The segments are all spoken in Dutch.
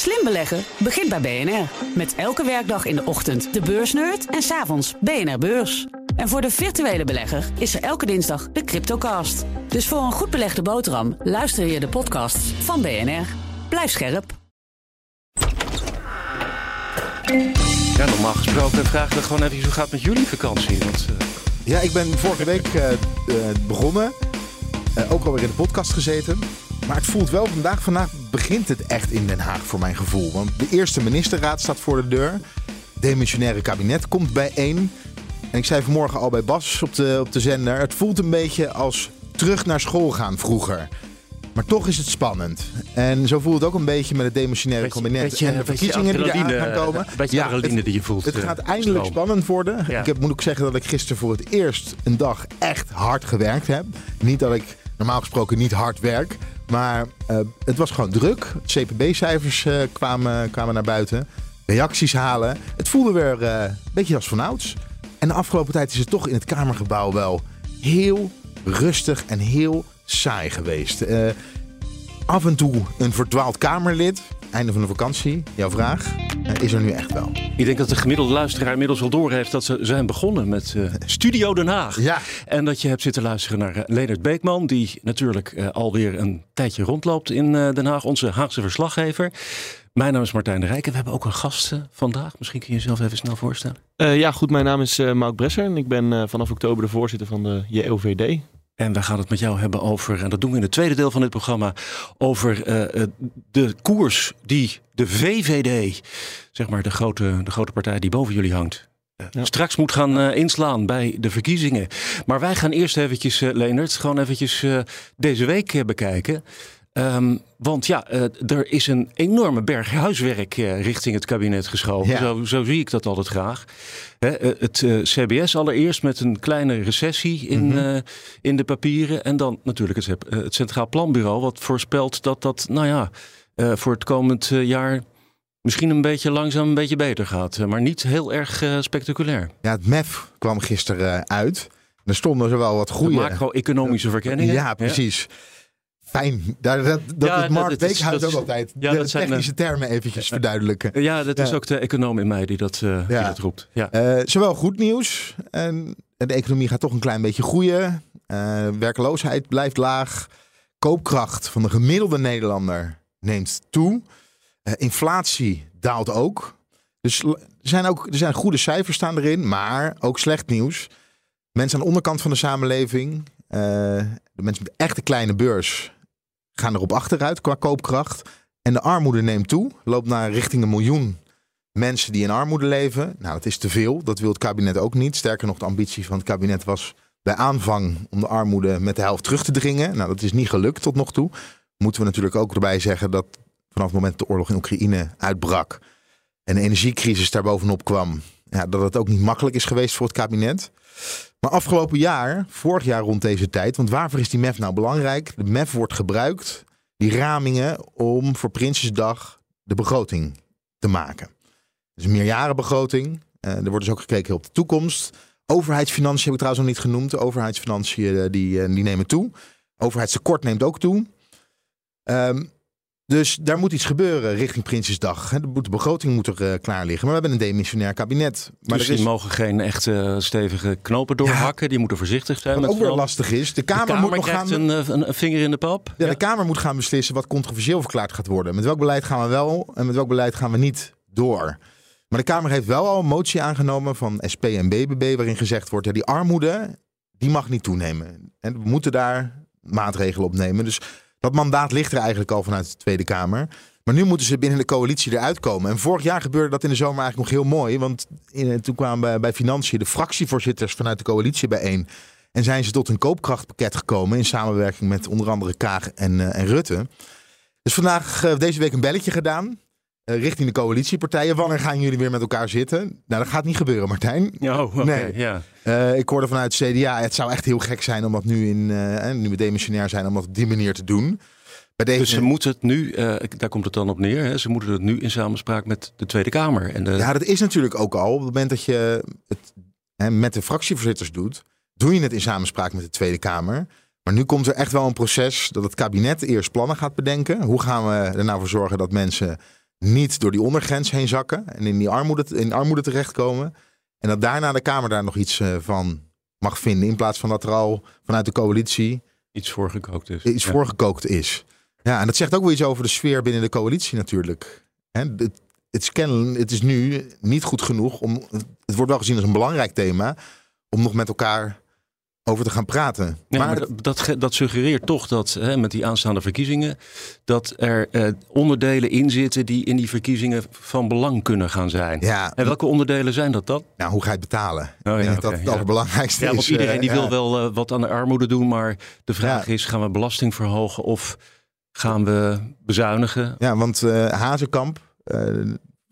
Slim beleggen begint bij BNR. Met elke werkdag in de ochtend de beursnerd en s'avonds BNR Beurs. En voor de virtuele belegger is er elke dinsdag de Cryptocast. Dus voor een goed belegde boterham luister je de podcasts van BNR. Blijf scherp. Ja, normaal gesproken vragen we gewoon even hoe gaat het met jullie vakantie. Want, uh... Ja, ik ben vorige week uh, uh, begonnen. ook alweer in de podcast gezeten. Maar het voelt wel vandaag, vandaag begint het echt in Den Haag voor mijn gevoel. Want de eerste ministerraad staat voor de deur. Demissionaire kabinet komt bijeen. En ik zei vanmorgen al bij Bas op de, op de zender. Het voelt een beetje als terug naar school gaan vroeger. Maar toch is het spannend. En zo voelt het ook een beetje met het demissionaire kabinet en de verkiezingen die eraan gaan komen. Een beetje ja, het, die je voelt. Het gaat eindelijk spannend worden. Ik heb, moet ook zeggen dat ik gisteren voor het eerst een dag echt hard gewerkt heb. Niet dat ik normaal gesproken niet hard werk. Maar uh, het was gewoon druk. CPB-cijfers uh, kwamen, kwamen naar buiten. Reacties halen. Het voelde weer uh, een beetje als vanouds. En de afgelopen tijd is het toch in het Kamergebouw wel heel rustig en heel saai geweest. af en toe een verdwaald Kamerlid. Einde van de vakantie. Jouw vraag is er nu echt wel. Ik denk dat de gemiddelde luisteraar inmiddels wel doorheeft dat ze zijn begonnen met uh, Studio Den Haag. Ja. En dat je hebt zitten luisteren naar uh, Leonard Beekman, die natuurlijk uh, alweer een tijdje rondloopt in Den Haag, onze Haagse verslaggever. Mijn naam is Martijn de Rijk en we hebben ook een gast vandaag. Misschien kun je jezelf even snel voorstellen. ja, goed. Mijn naam is Mauk Bresser en ik ben vanaf oktober de voorzitter van de JOVD. En we gaan het met jou hebben over, en dat doen we in het tweede deel van dit programma, over uh, de koers die de VVD, zeg maar de grote, de grote partij die boven jullie hangt, uh, ja. straks moet gaan uh, inslaan bij de verkiezingen. Maar wij gaan eerst eventjes, Leonard, gewoon eventjes deze week bekijken. Um, want ja, uh, er is een enorme berg huiswerk uh, richting het kabinet geschoven. Ja. Zo, zo, zie ik dat altijd graag. Hè, uh, het CBS allereerst met een kleine recessie in, mm -hmm. in de papieren. En dan natuurlijk het, het, Centraal Planbureau, wat voorspelt dat dat, nou ja, voor het komend jaar misschien een beetje langzaam een beetje beter gaat. maar niet heel erg spectaculair. Ja, het MEF kwam gisteren uit. Er stonden zowel wat goede... macro-economische verkenningen. Ja, precies. Ja. Fijn. Daar, dat dat Ja, Mark Beekhuis ook altijd. ja, de dat zijn, technische termen eventjes verduidelijken. Ja, dat is ook de econoom in mij die dat, eh, die dat roept. Ja. Eh, zowel goed nieuws. En de economie gaat toch een klein beetje groeien. Eh, werkloosheid blijft laag. Koopkracht van de gemiddelde Nederlander neemt toe. Eh, inflatie daalt ook. Dus er zijn ook er zijn goede cijfers staan erin, maar ook slecht nieuws. Mensen aan de onderkant van de samenleving, eh, de mensen met echt een kleine beurs, gaan erop achteruit qua koopkracht. En de armoede neemt toe, loopt naar richting een miljoen mensen die in armoede leven. Nou, dat is te veel. Dat wil het kabinet ook niet. Sterker nog, de ambitie van het kabinet was bij aanvang om de armoede met de helft terug te dringen. Nou, dat is niet gelukt tot nog toe. Moeten we natuurlijk ook erbij zeggen dat vanaf het moment dat de oorlog in Oekraïne uitbrak en de energiecrisis daar bovenop kwam, ja, dat het ook niet makkelijk is geweest voor het kabinet. Maar afgelopen jaar, vorig jaar rond deze tijd, want waarvoor is die MEF nou belangrijk? De MEF wordt gebruikt, die ramingen, om voor Prinsjesdag de begroting te maken. Is een meerjarenbegroting. Eh, er wordt dus ook gekeken op de toekomst. Overheidsfinanciën heb ik trouwens nog niet genoemd. De overheidsfinanciën eh, die, eh, die nemen toe. Overheidstekort neemt ook toe. Ehm, dus daar moet iets gebeuren richting Prinsjesdag. De begroting moet er eh, klaar liggen. Maar we hebben een demissionair kabinet. Maar dus er is, die mogen geen echte stevige knopen doorhakken. Die moeten voorzichtig zijn. wat met ook weer vooral- lastig is. De De Kamer, moet nog gaan... een, eh, een, een vinger in de pap. Ja, de Kamer moet gaan beslissen wat controversieel verklaard gaat worden. Met welk beleid gaan we wel en met welk beleid gaan we niet door. Maar de Kamer heeft wel al een motie aangenomen van SP en BBB... waarin gezegd wordt, ja, die armoede die mag niet toenemen. En we moeten daar maatregelen op nemen. Dus dat mandaat ligt er eigenlijk al vanuit de Tweede Kamer. Maar nu moeten ze binnen de coalitie eruit komen. En vorig jaar gebeurde dat in de zomer eigenlijk nog heel mooi. Want in, toen kwamen bij, bij Financiën de fractievoorzitters vanuit de coalitie bijeen. En zijn ze tot een koopkrachtpakket gekomen in samenwerking met onder andere Kaag en, eh, en Rutte. Dus vandaag, eh, deze week een belletje gedaan eh, richting de coalitiepartijen. Wanneer gaan jullie weer met elkaar zitten? Nou, dat gaat niet gebeuren, Martijn. Oh, Nee. ja. Eh, ik hoorde vanuit CDA, het zou echt heel gek zijn om dat nu, in, eh, nu we demissionair zijn, om dat op die manier te doen. Bij deze, Dus ze moeten het nu, eh, daar komt het dan op neer, hè, ze moeten het nu in samenspraak met de Tweede Kamer. En de, Ja, dat is natuurlijk ook al. Op het moment dat je het hè, met de fractievoorzitters doet, doe je het in samenspraak met de Tweede Kamer. Maar nu komt er echt wel een proces dat het kabinet eerst plannen gaat bedenken. Hoe gaan we er nou voor zorgen dat mensen niet door die ondergrens heen zakken en in die armoede, in armoede terechtkomen. En dat daarna de Kamer daar nog iets eh, van mag vinden. In plaats van dat er al vanuit de coalitie Iets voorgekookt is. iets Ja. voorgekookt is. Ja, en dat zegt ook wel iets over de sfeer binnen de coalitie natuurlijk. Hè, het, het, is het is nu niet goed genoeg om. Het wordt wel gezien als een belangrijk thema. om nog met elkaar over te gaan praten. Ja, maar, maar dat, dat, dat suggereert toch dat hè, met die aanstaande verkiezingen. dat er eh, onderdelen in zitten die in die verkiezingen van belang kunnen gaan zijn. ja, En welke onderdelen zijn dat dan? nou, hoe ga je het betalen? Ik ja, denk dat het ja. allerbelangrijkste Ja, is. want iedereen eh, die wil wel eh, wat aan de armoede doen. Maar de vraag is: gaan we belasting verhogen of gaan we bezuinigen? Ja, want eh, Hazekamp, eh,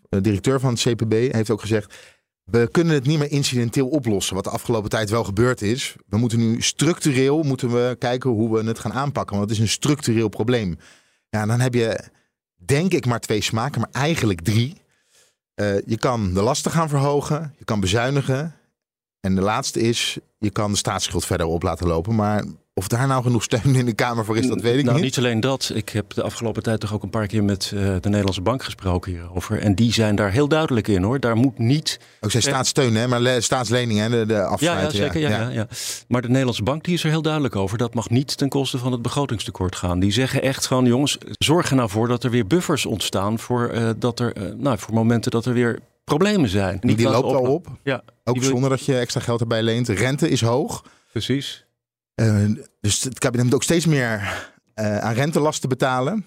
de directeur van het CPB, heeft ook gezegd. We kunnen het niet meer incidenteel oplossen, wat de afgelopen tijd wel gebeurd is. We moeten nu structureel moeten we kijken hoe we het gaan aanpakken. Want het is een structureel probleem. Ja, dan heb je denk ik maar twee smaken, maar eigenlijk drie. Eh, je kan de lasten gaan verhogen, je kan bezuinigen. En de laatste is, je kan de staatsschuld verder op laten lopen. Maar of daar nou genoeg steun in de Kamer voor is, dat weet ik nou, niet. niet alleen dat. Ik heb de afgelopen tijd toch ook een paar keer met eh, de Nederlandse Bank gesproken hierover. En die zijn daar heel duidelijk in hoor. Daar moet niet Ook zijn staatssteun, hè, maar le- staatsleningen, hè, de, de Ja, afsluiting. ja zeker. Ja, ja. Ja, Maar de Nederlandse bank die is er heel duidelijk over. Dat mag niet ten koste van het begrotingstekort gaan. Die zeggen echt van jongens, zorg er nou voor dat er weer buffers ontstaan. Voor, eh, dat er, eh, nou, voor momenten dat er weer problemen zijn. Die, die loopt al oplo- op. Ja, Ook wil- zonder dat je extra geld erbij leent. Rente is hoog. precies. Eh, dus het kabinet moet ook steeds meer eh, aan rentelasten betalen.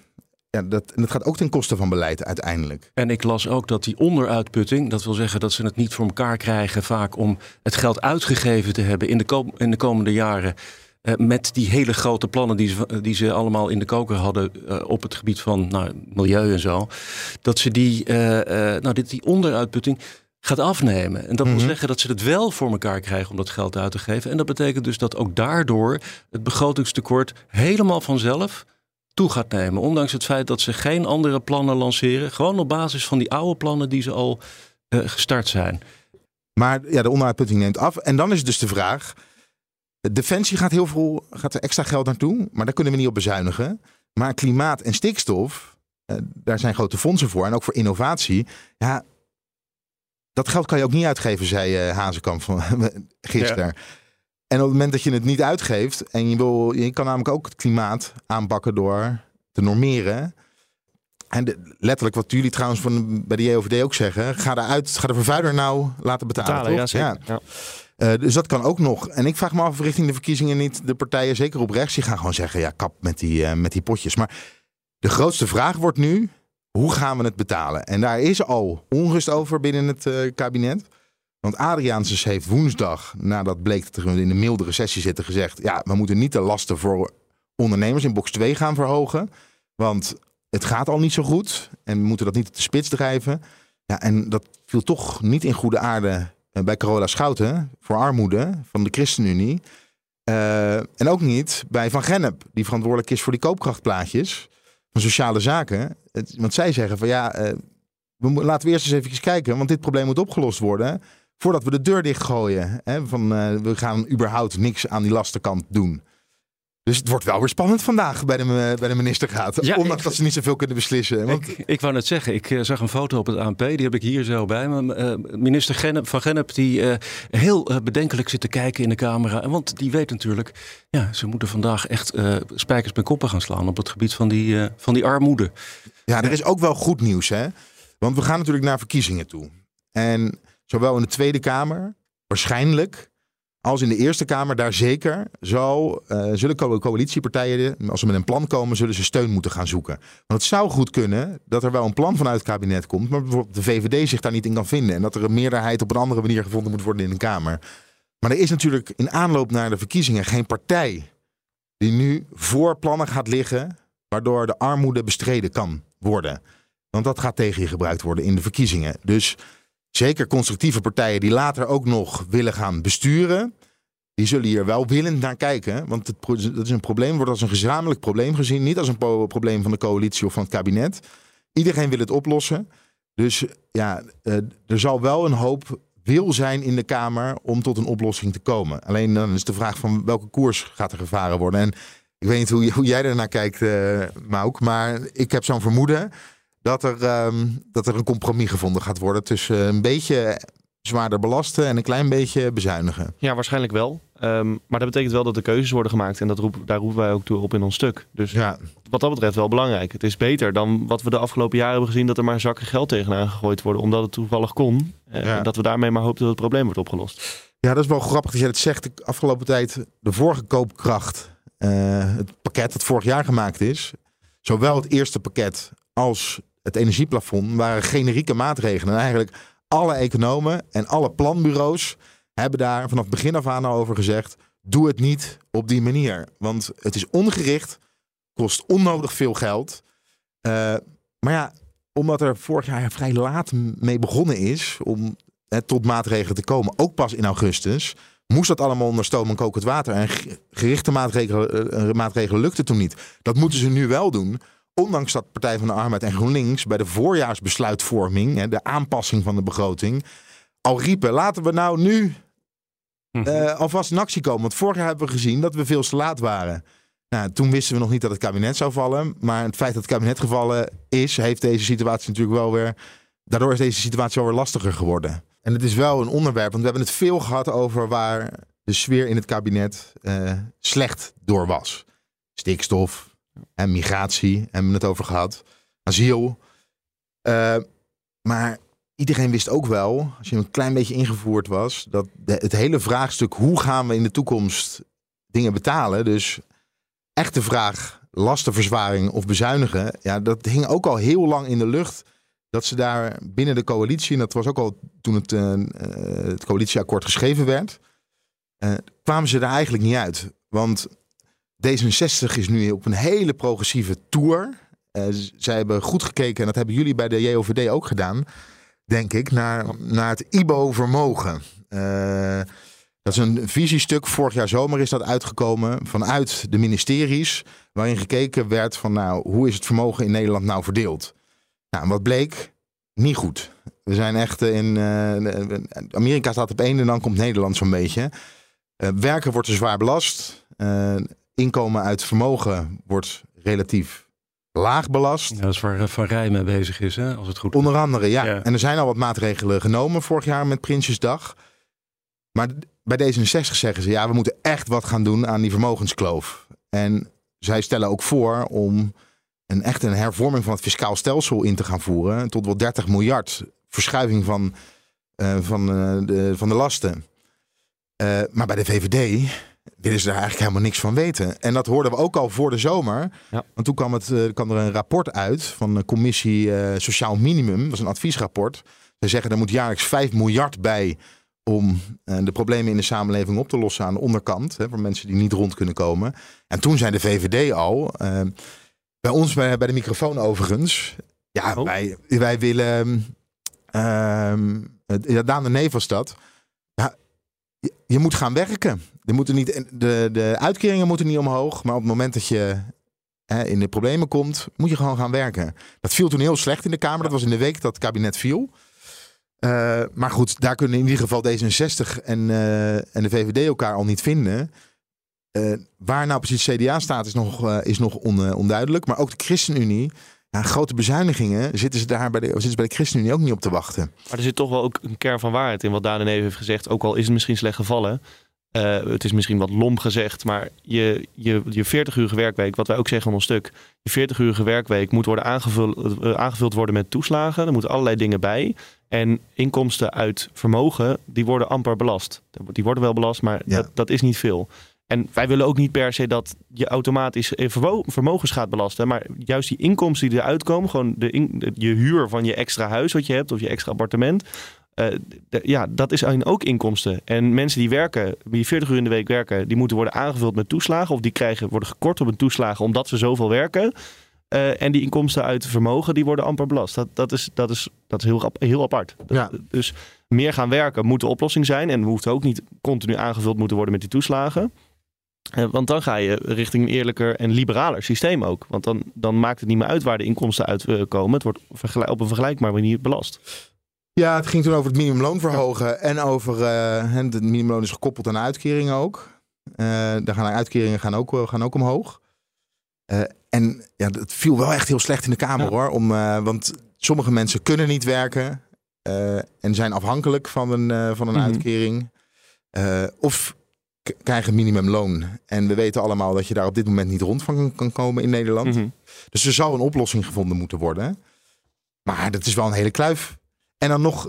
Ja, dat, en dat gaat ook ten koste van beleid uiteindelijk. En ik las ook dat die onderuitputting, dat wil zeggen dat ze het niet voor elkaar krijgen vaak om het geld uitgegeven te hebben in de, in de komende jaren. Eh, met die hele grote plannen die ze, die ze allemaal in de koker hadden eh, op het gebied van nou, milieu en zo. Dat ze die, eh, nou, dit, die onderuitputting gaat afnemen. En dat wil Mhm. zeggen dat ze het wel voor elkaar krijgen om dat geld uit te geven. En dat betekent dus dat ook daardoor het begrotingstekort helemaal vanzelf toe gaat nemen. Ondanks het feit dat ze geen andere plannen lanceren. Gewoon op basis van die oude plannen die ze al gestart zijn. Maar ja, de onderuitputting neemt af. En dan is dus de vraag. Defensie gaat heel veel gaat er extra geld naartoe. Maar daar kunnen we niet op bezuinigen. Maar klimaat en stikstof. eh, daar zijn grote fondsen voor. En ook voor innovatie. Ja, dat geld kan je ook niet uitgeven, zei eh, Hazekamp van, gisteren. En op het moment dat je het niet uitgeeft. En je, wil, je kan namelijk ook het klimaat aanpakken door te normeren. En de- letterlijk wat jullie trouwens van, bij de JOVD ook zeggen. Ga, eruit, ga de vervuiler nou laten betalen. Betalen, ja, zeker. Ja. Eh, dus dat kan ook nog. En ik vraag me af richting de verkiezingen niet de partijen, zeker op rechts, die gaan gewoon zeggen: ja, kap met die, eh, met die potjes. Maar de grootste vraag wordt nu: hoe gaan we het betalen? En daar is al onrust over binnen het eh, kabinet. Want Adriaansens heeft woensdag, nadat bleek dat er in de milde recessie zitten, gezegd: ja, we moeten niet de lasten voor ondernemers in box 2 gaan verhogen. Want het gaat al niet zo goed en we moeten dat niet op de spits drijven. Ja, en dat viel toch niet in goede aarde bij Carola Schouten voor armoede van de ChristenUnie. Eh, en ook niet bij Van Gennep, die verantwoordelijk is voor die koopkrachtplaatjes van sociale zaken. Want zij zeggen van ja, eh, we laten we eerst eens even kijken, want dit probleem moet opgelost worden. Voordat we de deur dichtgooien. Hè, van eh, we gaan überhaupt niks aan die lastenkant doen. Dus het wordt wel weer spannend vandaag bij de, eh, bij de ministerraad. Ja, ondanks ik- dat ze niet zoveel kunnen beslissen. Want, Ik, ik wou net zeggen, ik eh, zag een foto op het ANP, die heb ik hier zo bij me. Eh, minister Gennep, van Gennep die heel bedenkelijk zit te kijken in de camera. Want die weet natuurlijk, ja, ze moeten vandaag echt spijkers bij koppen gaan slaan op het gebied van die, van die armoede. Ja, er is ook wel goed nieuws, hè? Want we gaan natuurlijk naar verkiezingen toe. En zowel in de Tweede Kamer, waarschijnlijk, als in de Eerste Kamer, daar zeker, zal, eh, zullen co- coalitiepartijen, als ze met een plan komen, zullen ze steun moeten gaan zoeken. Want het zou goed kunnen dat er wel een plan vanuit het kabinet komt, maar bijvoorbeeld de VVD zich daar niet in kan vinden. En dat er een meerderheid op een andere manier gevonden moet worden in de Kamer. Maar er is natuurlijk in aanloop naar de verkiezingen geen partij die nu voor plannen gaat liggen waardoor de armoede bestreden kan worden. Want dat gaat tegen je gebruikt worden in de verkiezingen. Dus zeker constructieve partijen die later ook nog willen gaan besturen, die zullen hier wel willend naar kijken. Want het, dat is een probleem, wordt als een gezamenlijk probleem gezien, niet als een probleem van de coalitie of van het kabinet. Iedereen wil het oplossen. Dus ja, eh, er zal wel een hoop wil zijn in de Kamer om tot een oplossing te komen. Alleen dan is de vraag van welke koers gaat er gevaren worden. En ik weet niet hoe, hoe jij ernaar kijkt, eh Mauk, maar ik heb zo'n vermoeden dat er, ehm, dat er een compromis gevonden gaat worden tussen een beetje zwaarder belasten en een klein beetje bezuinigen. Ja, waarschijnlijk wel. Ehm, maar dat betekent wel dat er keuzes worden gemaakt. En dat roep, daar roepen wij ook toe op in ons stuk. Dus Ja, wat dat betreft wel belangrijk. Het is beter dan wat we de afgelopen jaren hebben gezien... dat er maar zakken geld tegenaan gegooid worden... omdat het toevallig kon. Eh, Ja. en dat we daarmee maar hopen dat het probleem wordt opgelost. ja, dat is wel grappig dat jij dat zegt. De afgelopen tijd, de vorige koopkracht, eh, het pakket dat vorig jaar gemaakt is, zowel het eerste pakket als het energieplafond waren generieke maatregelen. En eigenlijk alle economen en alle planbureaus hebben daar vanaf begin af aan over gezegd: doe het niet op die manier. Want het is ongericht, kost onnodig veel geld. Eh, maar ja, omdat er vorig jaar vrij laat mee begonnen is om eh, tot maatregelen te komen, ook pas in augustus, moest dat allemaal onder stoom en kokend water. En ge- gerichte maatregelen, eh, maatregelen lukte toen niet. Dat moeten ze nu wel doen. Ondanks dat Partij van de Arbeid en GroenLinks bij de voorjaarsbesluitvorming, hè, de aanpassing van de begroting, al riepen: laten we nou nu eh, alvast in actie komen. Want vorig jaar hebben we gezien dat we veel te laat waren. Nou, toen wisten we nog niet dat het kabinet zou vallen. Maar het feit dat het kabinet gevallen is, heeft deze situatie natuurlijk wel weer. Daardoor is deze situatie wel weer lastiger geworden. En het is wel een onderwerp, want we hebben het veel gehad over waar de sfeer in het kabinet eh, slecht door was. Stikstof en migratie hebben we het over gehad. Asiel. Eh, maar iedereen wist ook wel, als je een klein beetje ingevoerd was, dat het hele vraagstuk hoe gaan we in de toekomst dingen betalen, dus echte vraag lastenverzwaring of bezuinigen, ja, dat hing ook al heel lang in de lucht. Dat ze daar binnen de coalitie, en dat was ook al toen het, eh, eh, het coalitieakkoord geschreven werd, kwamen ze daar eigenlijk niet uit. Want D66 is nu op een hele progressieve tour. Eh, zij hebben goed gekeken, en dat hebben jullie bij de JOVD ook gedaan, denk ik, naar, naar het IBO-vermogen. Eh, dat is een visiestuk. Vorig jaar zomer is dat uitgekomen vanuit de ministeries. Waarin gekeken werd van nou, hoe is het vermogen in Nederland nou verdeeld? Nou, wat bleek? Niet goed. We zijn echt in. eh, Amerika staat op één en dan komt Nederland zo'n beetje. Werken wordt er zwaar belast. Inkomen uit vermogen wordt relatief laag belast. Ja, dat is waar eh, Van Rij mee bezig is, hè, als het goed Onder andere, ja. Ja. En er zijn al wat maatregelen genomen vorig jaar met Prinsjesdag. Maar bij D66 zeggen ze, ja, we moeten echt wat gaan doen aan die vermogenskloof. En zij stellen ook voor om een echt een hervorming van het fiscaal stelsel in te gaan voeren. Tot wel 30 miljard verschuiving van, eh, van, eh, de, van de lasten. Maar bij de VVD willen ze daar eigenlijk helemaal niks van weten. En dat hoorden we ook al voor de zomer. Ja. Want toen kwam, het, kwam er een rapport uit van de commissie eh, Sociaal Minimum. Dat was een adviesrapport. Zij zeggen er moet jaarlijks 5 miljard bij om eh, de problemen in de samenleving op te lossen aan de onderkant. Hè, voor mensen die niet rond kunnen komen. En toen zei de VVD al, bij ons bij, bij de microfoon overigens. Ja, Oh. wij, wij willen... ehm ja, Daan de Neef was dat. Ja, je, je moet gaan werken. Moeten niet, de, de uitkeringen moeten niet omhoog. Maar op het moment dat je hè, in de problemen komt, moet je gewoon gaan werken. Dat viel toen heel slecht in de Kamer. Dat was in de week dat het kabinet viel. Eh, maar goed, daar kunnen in ieder geval D66 en, eh, en de VVD elkaar al niet vinden. Eh, waar nou precies CDA staat is nog, is nog on- onduidelijk. Maar ook de ChristenUnie, ja, grote bezuinigingen, zitten ze daar bij de, zitten ze bij de ChristenUnie ook niet op te wachten. Maar er zit toch wel ook een kern van waarheid in wat Daan en Eve heeft gezegd. Ook al is het misschien slecht gevallen. Eh, het is misschien wat lomp gezegd, maar je, je, je 40-urige werkweek, wat wij ook zeggen in ons stuk, je 40-urige werkweek moet worden aangevuld, eh, aangevuld worden met toeslagen. Er moeten allerlei dingen bij. En inkomsten uit vermogen, die worden amper belast. Die worden wel belast, maar Ja. dat, dat is niet veel. En wij willen ook niet per se dat je automatisch vermogens gaat belasten. Maar juist die inkomsten die eruit komen, gewoon de in- de- je huur van je extra huis wat je hebt of je extra appartement. Eh, ja, dat is ook inkomsten. En mensen die werken, die 40 uur in de week werken, die moeten worden aangevuld met toeslagen. Of die krijgen, worden gekort op een toeslagen omdat ze zoveel werken. Eh, en die inkomsten uit vermogen, die worden amper belast. Dat, dat is, dat is, dat is heel, heel apart. Ja. Dus meer gaan werken moet de oplossing zijn. En hoeft ook niet continu aangevuld moeten worden met die toeslagen. Eh, want dan ga je richting een eerlijker en liberaler systeem ook. Want dan, dan maakt het niet meer uit waar de inkomsten uitkomen. Het wordt op een vergelijkbare manier belast. Ja, het ging toen over het minimumloon verhogen en over eh, het minimumloon is gekoppeld aan uitkeringen ook. Eh daar gaan uitkeringen gaan ook, gaan ook omhoog. Eh, En ja, het viel wel echt heel slecht in de Kamer Ja. hoor. Om, eh, want sommige mensen kunnen niet werken eh, en zijn afhankelijk van een, eh, van een Mhm. uitkering. Eh, of krijgen minimumloon. En we weten allemaal dat je daar op dit moment niet rond van kan, komen in Nederland. Mhm. Dus er zal een oplossing gevonden moeten worden. Maar dat is wel een hele kluif. En dan nog,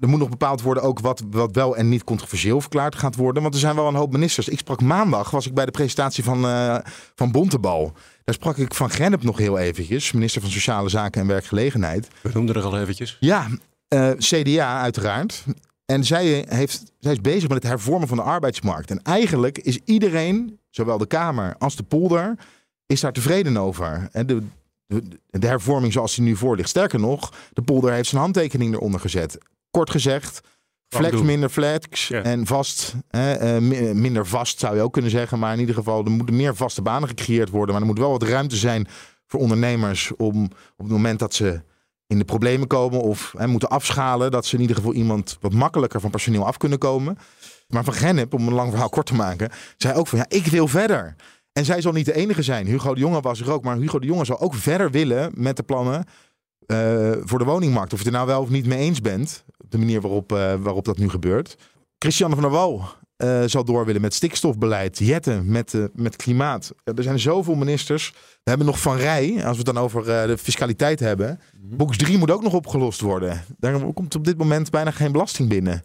er moet nog bepaald worden ook wat, wat wel en niet controversieel verklaard gaat worden. Want er zijn wel een hoop ministers. Ik sprak maandag, was ik bij de presentatie van, eh, van Bontebal. Daar sprak ik van Gennep nog heel eventjes, minister van Sociale Zaken en Werkgelegenheid. We noemden er al eventjes. Ja, eh, CDA uiteraard. En zij, heeft, zij is bezig met het hervormen van de arbeidsmarkt. En eigenlijk is iedereen, zowel de Kamer als de polder, is daar tevreden over. En de, de, hervorming zoals die nu voor ligt. Sterker nog, de polder heeft zijn handtekening eronder gezet. Kort gezegd, flex minder flex Ja. en vast. eh, mi- minder vast zou je ook kunnen zeggen. Maar in ieder geval, er moeten meer vaste banen gecreëerd worden. Maar er moet wel wat ruimte zijn voor ondernemers om op het moment dat ze in de problemen komen of hè, moeten afschalen, dat ze in ieder geval iemand wat makkelijker van personeel af kunnen komen. Maar Van Gennep, om een lang verhaal kort te maken, zei ook van ja, ik wil verder. En zij zal niet de enige zijn. Hugo de Jonge was er ook, maar Hugo de Jonge zal ook verder willen met de plannen eh, voor de woningmarkt. Of je het er nou wel of niet mee eens bent, de manier waarop, eh, waarop dat nu gebeurt. Christiane van der Wal eh, zal door willen met stikstofbeleid. Jette met, met klimaat. Er zijn zoveel ministers. We hebben nog Van Rij, als we het dan over de fiscaliteit hebben. Box 3 moet ook nog opgelost worden. Daar komt op dit moment bijna geen belasting binnen.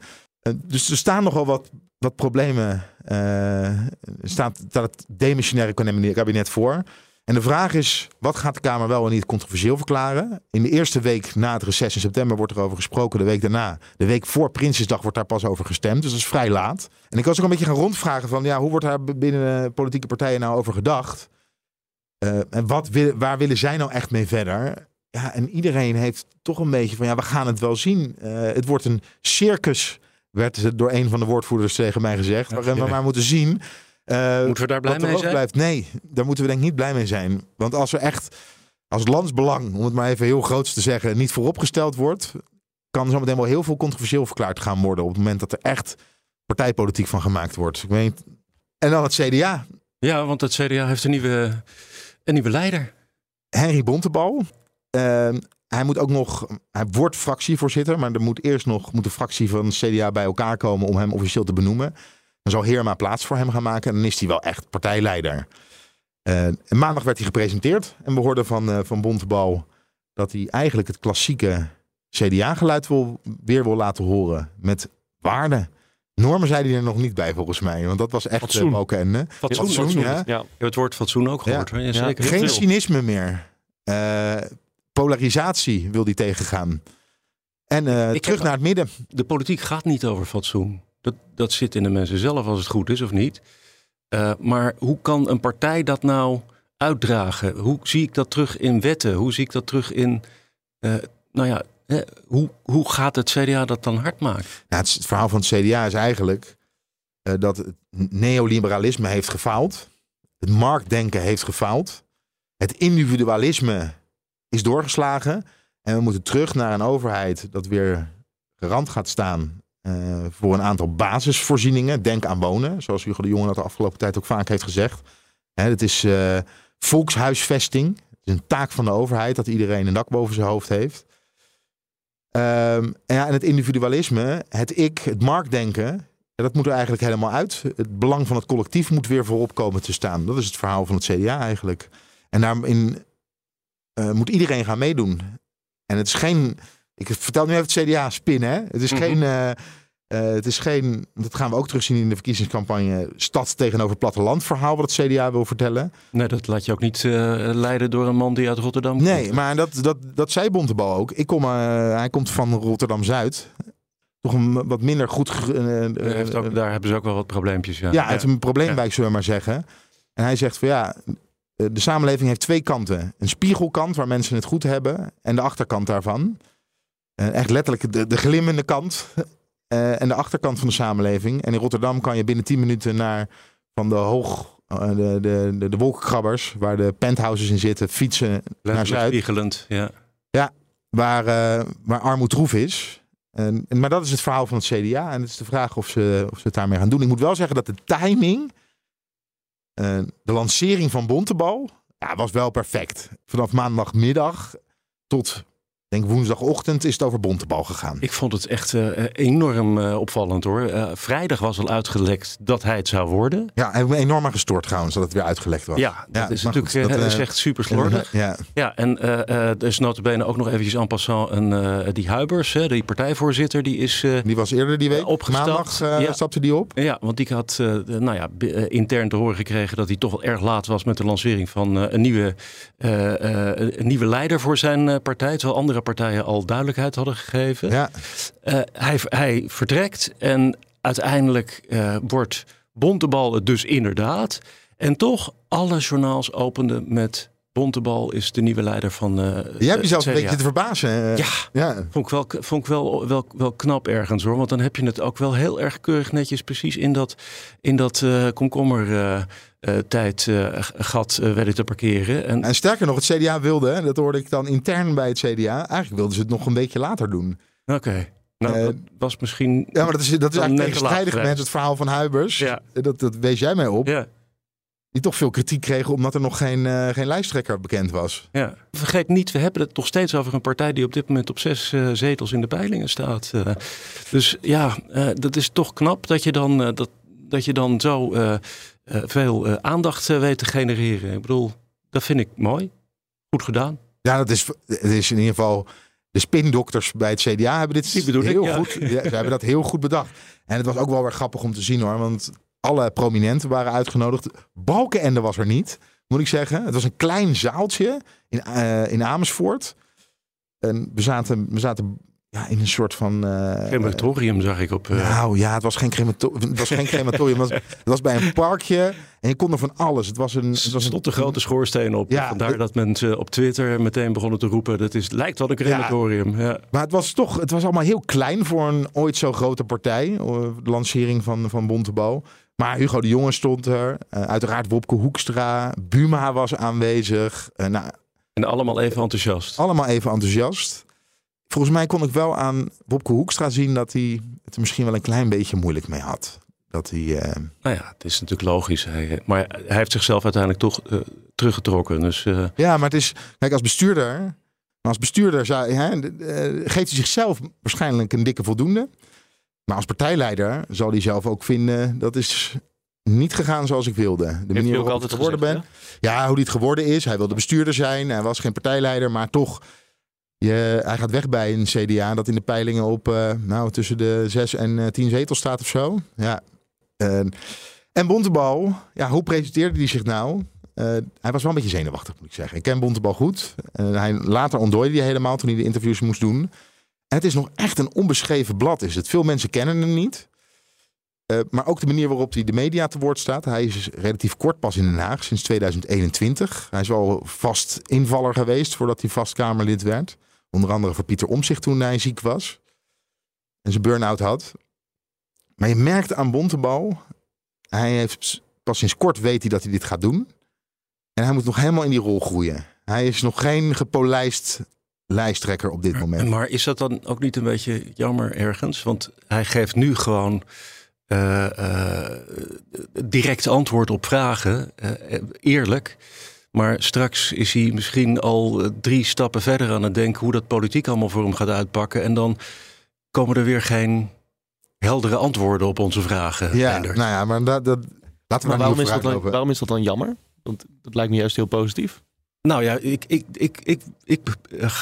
Dus er staan nogal wat, wat problemen. Eh staat, staat het demissionaire kabinet- voor. En de vraag is, wat gaat de Kamer wel en niet controversieel verklaren? In de eerste week na het reces in september wordt er over gesproken. De week daarna, de week voor Prinsjesdag, wordt daar pas over gestemd. Dus dat is vrij laat. En ik was ook een beetje gaan rondvragen van, ja, hoe wordt daar binnen politieke partijen nou over gedacht? Eh, en wat waar willen zij nou echt mee verder? Ja, en iedereen heeft toch een beetje van, ja, we gaan het wel zien. Eh, het wordt een circus, werd het door een van de woordvoerders tegen mij gezegd. Waarin we Ja. maar moeten zien. eh, Moeten we daar blij er mee ook zijn? blijft. Nee, daar moeten we denk ik niet blij mee zijn. Want als er echt als landsbelang, om het maar even heel groots te zeggen, niet vooropgesteld wordt, kan er zometeen wel heel veel controversieel verklaard gaan worden op het moment dat er echt partijpolitiek van gemaakt wordt. Ik weet, en dan het CDA. Ja, want het CDA heeft een nieuwe, een nieuwe leider. Henry Bontebal. Eh, hij moet ook nog, hij wordt fractievoorzitter, maar er moet eerst nog moet de fractie van CDA bij elkaar komen om hem officieel te benoemen. Dan zal Heerma plaats voor hem gaan maken en dan is hij wel echt partijleider. Eh, en maandag werd hij gepresenteerd en we hoorden van, eh, van Bontebal dat hij eigenlijk het klassieke CDA-geluid wil, weer wil laten horen met waarden. Normen zei hij er nog niet bij volgens mij, want dat was echt Fatsoen. uh, balken. Fatsoen, Fatsoen, fatsoen. ja. Ja. Je hebt het woord fatsoen ook gehoord. hoor. Ja, Ja. zeker. Heel Geen cynisme meer. Eh, polarisatie wil hij tegengaan. En eh, terug heb- naar het midden. De politiek gaat niet over fatsoen. Dat, dat zit in de mensen zelf als het goed is of niet. Eh, maar hoe kan een partij dat nou uitdragen? Hoe zie ik dat terug in wetten? Hoe zie ik dat terug in... eh, nou ja, eh, hoe, hoe gaat het CDA dat dan hard maken? Nou, het, het verhaal van het CDA is eigenlijk dat het neoliberalisme heeft gefaald. Het marktdenken heeft gefaald. Het individualisme is doorgeslagen. En we moeten terug naar een overheid dat weer garant gaat staan eh, voor een aantal basisvoorzieningen. Denk aan wonen, zoals Hugo de Jonge dat de afgelopen tijd ook vaak heeft gezegd. Hè, het is eh, volkshuisvesting. Het is een taak van de overheid dat iedereen een dak boven zijn hoofd heeft. Ehm, en, ja, en het individualisme, het ik, het marktdenken, dat moet er eigenlijk helemaal uit. Het belang van het collectief moet weer voorop komen te staan. Dat is het verhaal van het CDA eigenlijk. En daarin eh, moet iedereen gaan meedoen. En het is geen, ik vertel nu even het CDA spinnen. Hè? Het is Mhm. geen, eh, eh, het is geen, dat gaan we ook terugzien in de verkiezingscampagne, stad tegenover platteland verhaal wat het CDA wil vertellen. Nee, dat laat je ook niet leiden door een man die uit Rotterdam komt. Nee, maar dat, dat, dat zei Bontebal ook. Ik kom, hij komt van Rotterdam-Zuid. Toch een wat minder goed... heeft ook, daar hebben ze ook wel wat probleempjes. Ja, ja, uit een probleemwijk, zullen we maar zeggen. En hij zegt van ja, de samenleving heeft twee kanten. Een spiegelkant waar mensen het goed hebben. En de achterkant daarvan. Eh, echt letterlijk de, de glimmende kant. eh, en de achterkant van de samenleving. En in Rotterdam kan je binnen 10 minuten naar van de hoog... eh, de, de, de, de wolkenkrabbers, waar de penthouses in zitten, fietsen naar Zuid. spiegelend, ja. waar, eh, waar armoed troef is. En, en- maar dat is het verhaal van het CDA. En het is de vraag of ze, of ze het daarmee gaan doen. Ik moet wel zeggen dat de timing, eh, de lancering van Bontebal, Ja, was wel perfect. Vanaf maandagmiddag tot denk woensdagochtend is het over Bontebal gegaan. Ik vond het echt uh, enorm uh, opvallend hoor. Uh, vrijdag was al uitgelekt dat hij het zou worden. Ja, hij heeft me enorm gestoord trouwens dat het weer uitgelekt was. Ja, dat is natuurlijk goed, dat, is echt super slordig. ja. ja, en er is notabene ook nog eventjes en passant een, die Huibers, die partijvoorzitter, die is... die was eerder die week, opgestapt. Maandag ja. stapte die op. Ja, want die had nou ja, intern te horen gekregen dat hij toch wel erg laat was met de lancering van een, nieuwe, een nieuwe leider voor zijn partij. Terwijl andere partijen al duidelijkheid hadden gegeven. Ja. Uh, hij, hij vertrekt en uiteindelijk uh, wordt Bontebal het dus inderdaad. En toch, alle journaals openden met Bontebal is de nieuwe leider van. Uh, Jij hebt jezelf een beetje te verbazen. Ja, ja, vond ik, wel, vond ik wel, wel, wel knap ergens hoor. Want dan heb je het ook wel heel erg keurig netjes precies in dat, in dat uh, komkommer. Uh, uh, tijd uh, gat uh, werden te parkeren. En, en, sterker nog, het CDA wilde, dat hoorde ik dan intern bij het CDA, eigenlijk wilden ze het nog een beetje later doen. Oké. Okay. Nou, dat was misschien. Ja, maar dat is, dat is eigenlijk tegenstrijdig met het verhaal van Huibers. Ja. Dat, dat wees jij mij op. Ja. Die toch veel kritiek kregen omdat er nog geen, uh, geen lijsttrekker bekend was. Ja. Vergeet niet, we hebben het nog steeds over een partij die op dit moment op zes uh, zetels in de peilingen staat. Uh, dus ja, dat is toch knap dat je dan, dat, dat je dan zo veel aandacht weet te genereren. Ik bedoel, dat vind ik mooi. Goed gedaan. Ja, dat is, het is in ieder geval. De spindokters bij het CDA hebben dit heel ik, goed. Ja, ze hebben dat heel goed bedacht. En het was ook wel weer grappig om te zien hoor. Want alle prominenten waren uitgenodigd. Balkenende was er niet, moet ik zeggen. Het was een klein zaaltje in, uh, in Amersfoort. En we zaten, we zaten ja, in een soort van... Uh, crematorium zag ik op... Uh... Nou ja, het was geen crematorium. Het was geen crematorium. het, was, het was bij een parkje en je kon er van alles. Het was een... Het was een grote schoorsteen op. Ja, Vandaar dat mensen op Twitter meteen begonnen te roepen... dat is, lijkt wel een crematorium. Ja, Maar het was toch... Het was allemaal heel klein voor een ooit zo grote partij. De lancering van, van Bontebal. Maar Hugo de Jonge stond er. Uh, uiteraard Wopke Hoekstra. Buma was aanwezig. Uh, nou, en allemaal even enthousiast. Allemaal even enthousiast. Volgens mij kon ik wel aan Wopke Hoekstra zien dat hij het er misschien wel een klein beetje moeilijk mee had. Dat hij. Uh... Nou ja, het is natuurlijk logisch. Hij, maar hij heeft zichzelf uiteindelijk toch teruggetrokken. Dus, Ja, maar het is. Kijk, als bestuurder. Als bestuurder zou, hè, geeft hij zichzelf waarschijnlijk een dikke voldoende. Maar als partijleider zal hij zelf ook vinden dat is niet gegaan zoals ik wilde. De manier waarop ik geworden ben. Ja, hoe hij het geworden is. Hij wilde bestuurder zijn. Hij was geen partijleider, maar toch. Je, hij gaat weg bij een CDA dat in de peilingen op uh, nou, tussen de zes en uh, tien zetels staat of zo. Ja. Uh, en Bontebal, ja, hoe presenteerde hij zich nou? hij was wel een beetje zenuwachtig, moet ik zeggen. Ik ken Bontebal goed. hij, later ontdooide hij helemaal toen hij de interviews moest doen. Het is nog echt een onbeschreven blad. Is het. Veel mensen kennen hem niet. Uh, maar ook de manier waarop hij de media te woord staat. Hij is relatief kort pas in Den Haag, sinds 2021. Hij is al vast invaller geweest voordat hij vast Kamerlid werd. Onder andere voor Pieter Omzicht toen hij ziek was. En zijn burn-out had. Maar je merkt aan Bontebal, hij heeft pas sinds kort weet hij dat hij dit gaat doen. En hij moet nog helemaal in die rol groeien. Hij is nog geen gepolijst lijsttrekker op dit moment. Maar is dat dan ook niet een beetje jammer ergens? Want hij geeft nu gewoon uh, uh, direct antwoord op vragen, uh, eerlijk. Maar straks is hij misschien al drie stappen verder aan het denken hoe dat politiek allemaal voor hem gaat uitpakken. En dan komen er weer geen heldere antwoorden op onze vragen. Ja, nou ja, maar dat, dat laten we maar waarom, is dat dan, waarom is dat dan jammer? Want dat lijkt me juist heel positief. Nou ja, ik, ik, ik, ik, ik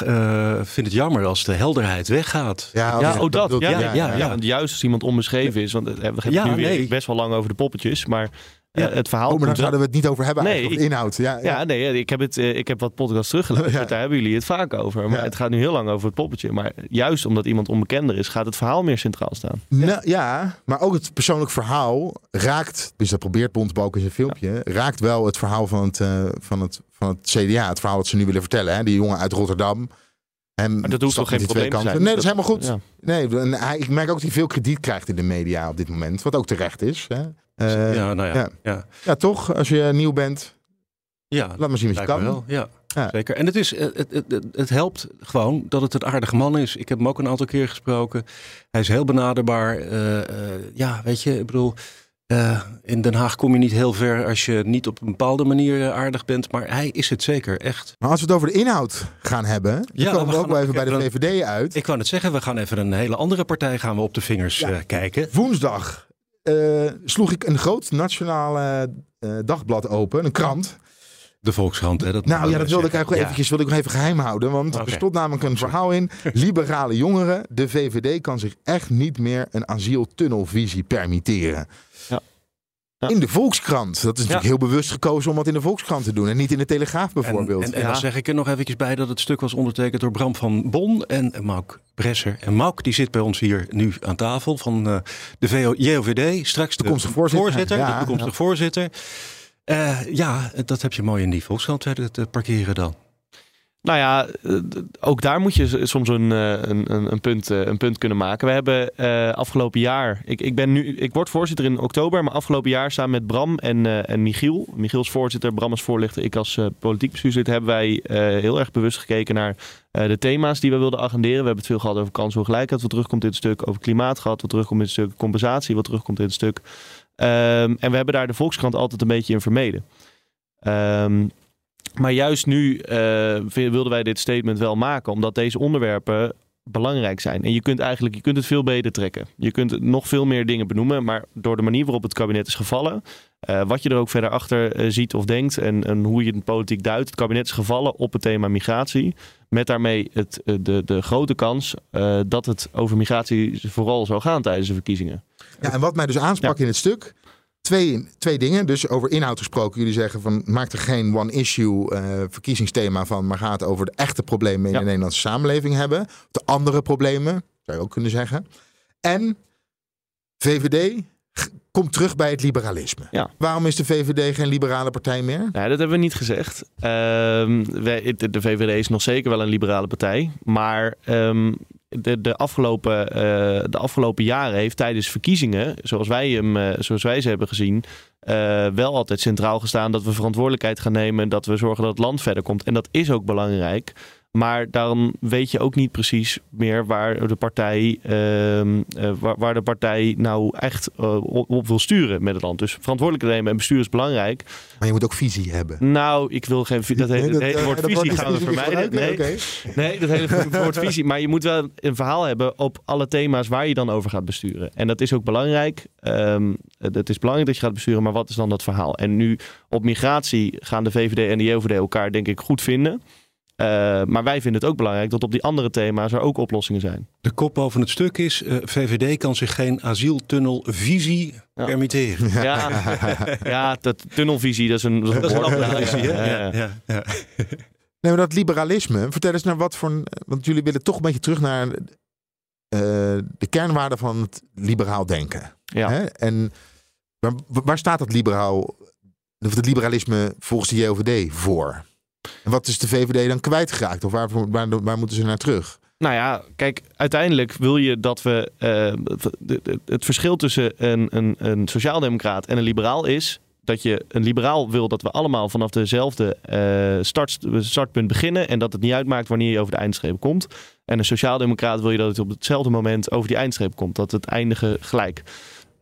uh, vind het jammer als de helderheid weggaat. Ja, ja oh dat. Ja, ja, ja, ja, Juist als iemand onbeschreven is. Want we hebben het nu nee. best wel lang over de poppetjes. Maar ja. het verhaal. Oh, maar daar zouden we het niet over hebben. Nee, de inhoud. Ja, ja. nee, ik heb, het, ik heb wat podcasts teruggeluisterd. Daar hebben jullie het vaak over. Maar het gaat nu heel lang over het poppetje. Maar juist omdat iemand onbekender is, gaat het verhaal meer centraal staan. Nou, ja, maar ook het persoonlijk verhaal raakt. Dus dat probeert Bontebal in zijn filmpje. Raakt wel het verhaal van het, uh, van, het, van het CDA. Het verhaal dat ze nu willen vertellen. Hè? Die jongen uit Rotterdam. En maar dat hoeft toch geen probleem te zijn? Nee, dat is helemaal goed. Nee, ik merk ook dat hij veel krediet krijgt in de media op dit moment. Wat ook terecht is. Hè? Uh, ja, nou ja, ja. ja. Ja. toch? Als je nieuw bent. Ja, laat maar zien wat je kan. Wel, ja. ja. Zeker. En het, is, het, het, het, het, helpt gewoon dat het een aardige man is. Ik heb hem ook een aantal keer gesproken. Hij is heel benaderbaar. Uh, uh, ja, weet je, ik bedoel, Eh, in Den Haag kom je niet heel ver als je niet op een bepaalde manier eh, aardig bent. Maar hij is het zeker, echt. Maar als we het over de inhoud gaan hebben, dan Ja, komen we we ook wel even bij de VVD uit. Ik wou net zeggen, we gaan even een hele andere partij gaan we op de vingers eh, kijken. Woensdag eh, sloeg ik een groot nationale eh, dagblad open, een krant. De Volkskrant, hè? Dat Nou ja, dat wilde ik eigenlijk Ja. eventjes, wilde ik nog even geheim houden. Want er stond namelijk een verhaal in. Liberale jongeren, de VVD kan zich echt niet meer een asieltunnelvisie permitteren. Ja. In de Volkskrant. Dat is natuurlijk heel bewust gekozen om wat in de Volkskrant te doen. En niet in de Telegraaf bijvoorbeeld. En, en, en Ja. dan zeg ik er nog eventjes bij dat het stuk was ondertekend door Bram van Bon en Mauk Bresser. En Mauk die zit bij ons hier nu aan tafel van eh, de VO JOVD. Straks de Toekomstig voorzitter. Ja, de toekomstig voorzitter. Eh, ja, dat heb je mooi in die Volkskrant te, te parkeren dan. Nou ja, eh, ook daar moet je soms een, eh, een, een, een, punt, eh, een punt kunnen maken. We hebben afgelopen jaar, ik, ik, ben nu, ik word voorzitter in oktober, maar afgelopen jaar samen met Bram en, en Michiel. Michiel is voorzitter, Bram is voorlichter, ik als politiek bestuurslid hebben wij heel erg bewust gekeken naar de thema's die we wilden agenderen. We hebben het veel gehad over kansongelijkheid, wat terugkomt in het stuk, over klimaat gehad, wat terugkomt in het stuk, compensatie, wat terugkomt in het stuk. Ehm, en we hebben daar de Volkskrant altijd een beetje in vermeden. Ehm, maar juist nu eh, wilden wij dit statement wel maken, omdat deze onderwerpen belangrijk zijn. En je kunt eigenlijk je kunt het veel beter trekken. Je kunt nog veel meer dingen benoemen, maar door de manier waarop het kabinet is gevallen, eh, wat je er ook verder achter eh, ziet of denkt en, en hoe je het politiek duidt, het kabinet is gevallen op het thema migratie. Met daarmee het, de, de grote kans dat het over migratie vooral zou gaan tijdens de verkiezingen. Ja, en wat mij dus aansprak in het stuk. Twee, twee dingen. Dus over inhoud gesproken. Jullie zeggen van maak er geen one-issue eh, verkiezingsthema van. Maar ga het over de echte problemen in Ja. de Nederlandse samenleving hebben. De andere problemen, zou je ook kunnen zeggen. En VVD komt terug bij het liberalisme. Ja. Waarom is de VVD geen liberale partij meer? Nee, dat hebben we niet gezegd. Ehm, wij, de, de VVD is nog zeker wel een liberale partij. Maar ehm, de, de, afgelopen, eh, de afgelopen jaren heeft tijdens verkiezingen, zoals wij, hem, eh, zoals wij ze hebben gezien, eh, wel altijd centraal gestaan dat we verantwoordelijkheid gaan nemen. en Dat we zorgen dat het land verder komt. En dat is ook belangrijk. Maar dan weet je ook niet precies meer waar de partij, ehm, eh, waar, waar de partij nou echt eh, op, op wil sturen met het land. Dus verantwoordelijkheid nemen en bestuur is belangrijk. Maar je moet ook visie hebben. Nou, ik wil geen. vi- Dat hele, Nee, het hele woord dat visie gaan we vermijden. Nee, nee, dat hele woord visie. Maar je moet wel een verhaal hebben op alle thema's waar je dan over gaat besturen. En dat is ook belangrijk. Ehm, het is belangrijk dat je gaat besturen, maar wat is dan dat verhaal? En nu op migratie gaan de VVD en de JOVD elkaar denk ik goed vinden. Eh, maar wij vinden het ook belangrijk dat op die andere thema's er ook oplossingen zijn. De kop boven het stuk is: eh, VVD kan zich geen asieltunnelvisie Ja. permitteren. Ja, ja dat tunnelvisie, dat is een, Dat is een andere Ja, ja, Ja, ja. ja, ja. Nee, maar dat liberalisme, vertel eens naar wat voor. een- Want jullie willen toch een beetje terug naar eh, de kernwaarde van het liberaal denken. Ja. Hè? En waar, waar staat dat liberaal, of het liberalisme volgens de JOVD voor? En wat is de VVD dan kwijtgeraakt? Of waar, waar, waar moeten ze naar terug? Nou ja, kijk, uiteindelijk wil je dat we. eh, het verschil tussen een, een, een sociaaldemocraat en een liberaal is. Dat je een liberaal wil dat we allemaal vanaf dezelfde eh, start, startpunt beginnen. En dat het niet uitmaakt wanneer je over de eindstreep komt. En een sociaaldemocraat wil je dat het op hetzelfde moment over die eindstreep komt. Dat het eindigen gelijk.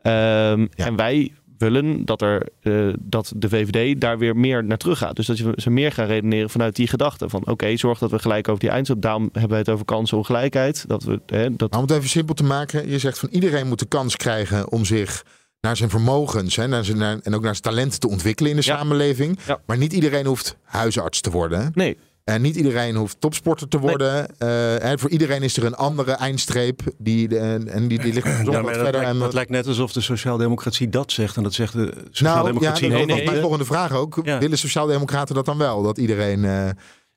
Ehm, Ja. En wij willen dat, er, eh, dat de VVD daar weer meer naar terug gaat. Dus dat je- ze meer gaan redeneren vanuit die gedachte. Van oké, zorg dat we gelijk over die eindstreep. Daarom hebben wij het over kansenongelijkheid. Dat we, hè, dat, om het even simpel te maken, je zegt van iedereen moet de kans krijgen om zich naar zijn vermogens hè, naar zijn, naar- en ook naar zijn talenten te ontwikkelen in de Ja. samenleving. Ja. Maar niet iedereen hoeft huisarts te worden. nee, En niet iedereen hoeft topsporter te worden. Eh, hè, voor iedereen is er een andere eindstreep. Die, de- en, die, die ligt Ja, wat verder. lijkt, en dat wat- lijkt net alsof de sociaaldemocratie dat zegt. En dat zegt de nou, ja, sociaaldemocratie dat nee, was nee. mijn volgende vraag ook. Ja. Willen sociaaldemocraten dat dan wel? Dat iedereen... eh,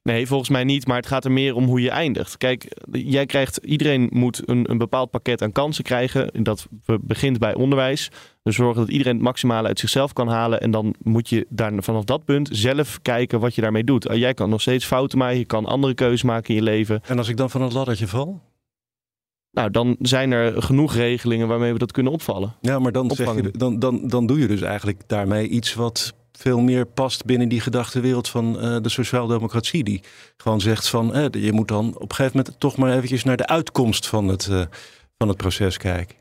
Nee, volgens mij niet. Maar het gaat er meer om hoe je eindigt. Kijk, jij krijgt, iedereen moet een, een bepaald pakket aan kansen krijgen. Dat begint bij onderwijs. Dus zorgen dat iedereen het maximale uit zichzelf kan halen. En dan moet je daar vanaf dat punt zelf kijken wat je daarmee doet. Eh, Jij kan nog steeds fouten maken. Je kan andere keuzes maken in je leven. En als ik dan van het laddertje val? Nou, dan zijn er genoeg regelingen waarmee we dat kunnen opvallen. Ja, maar dan, zeg je, dan, dan, dan doe je dus eigenlijk daarmee iets wat veel meer past binnen die gedachtenwereld van eh, de sociaaldemocratie. Die gewoon zegt van eh, je moet dan op een gegeven moment toch maar eventjes naar de uitkomst van het, eh, van het proces kijken.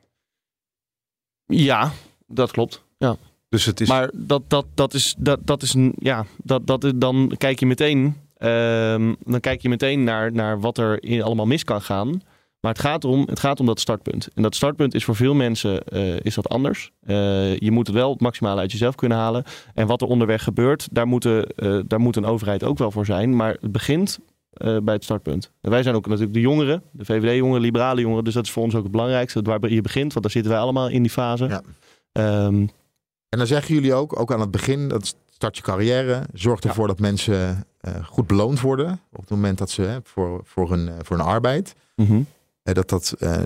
Ja, dat klopt. Ja. Dus het is. Maar dat, dat, dat is, dat, dat is een, ja, dat, dat, dan kijk je meteen, ehm, dan kijk je meteen naar, naar wat er in, allemaal mis kan gaan. Maar het gaat, om, het gaat om dat startpunt. En dat startpunt is voor veel mensen eh, is dat anders. Eh, je moet het wel het maximale uit jezelf kunnen halen. En wat er onderweg gebeurt, daar, moeten, eh, daar moet een overheid ook wel voor zijn. Maar het begint bij het startpunt. En wij zijn ook natuurlijk de jongeren, de VVD-jongeren, liberale jongeren. Dus dat is voor ons ook het belangrijkste, waar je begint. Want daar zitten wij allemaal in die fase. Ja. Ehm, En dan zeggen jullie ook, ook aan het begin, dat start je carrière. Zorg ervoor dat mensen goed beloond worden. Op het moment dat ze hè, voor, voor, hun, voor hun arbeid. mhm. Eh, dat dat, eh,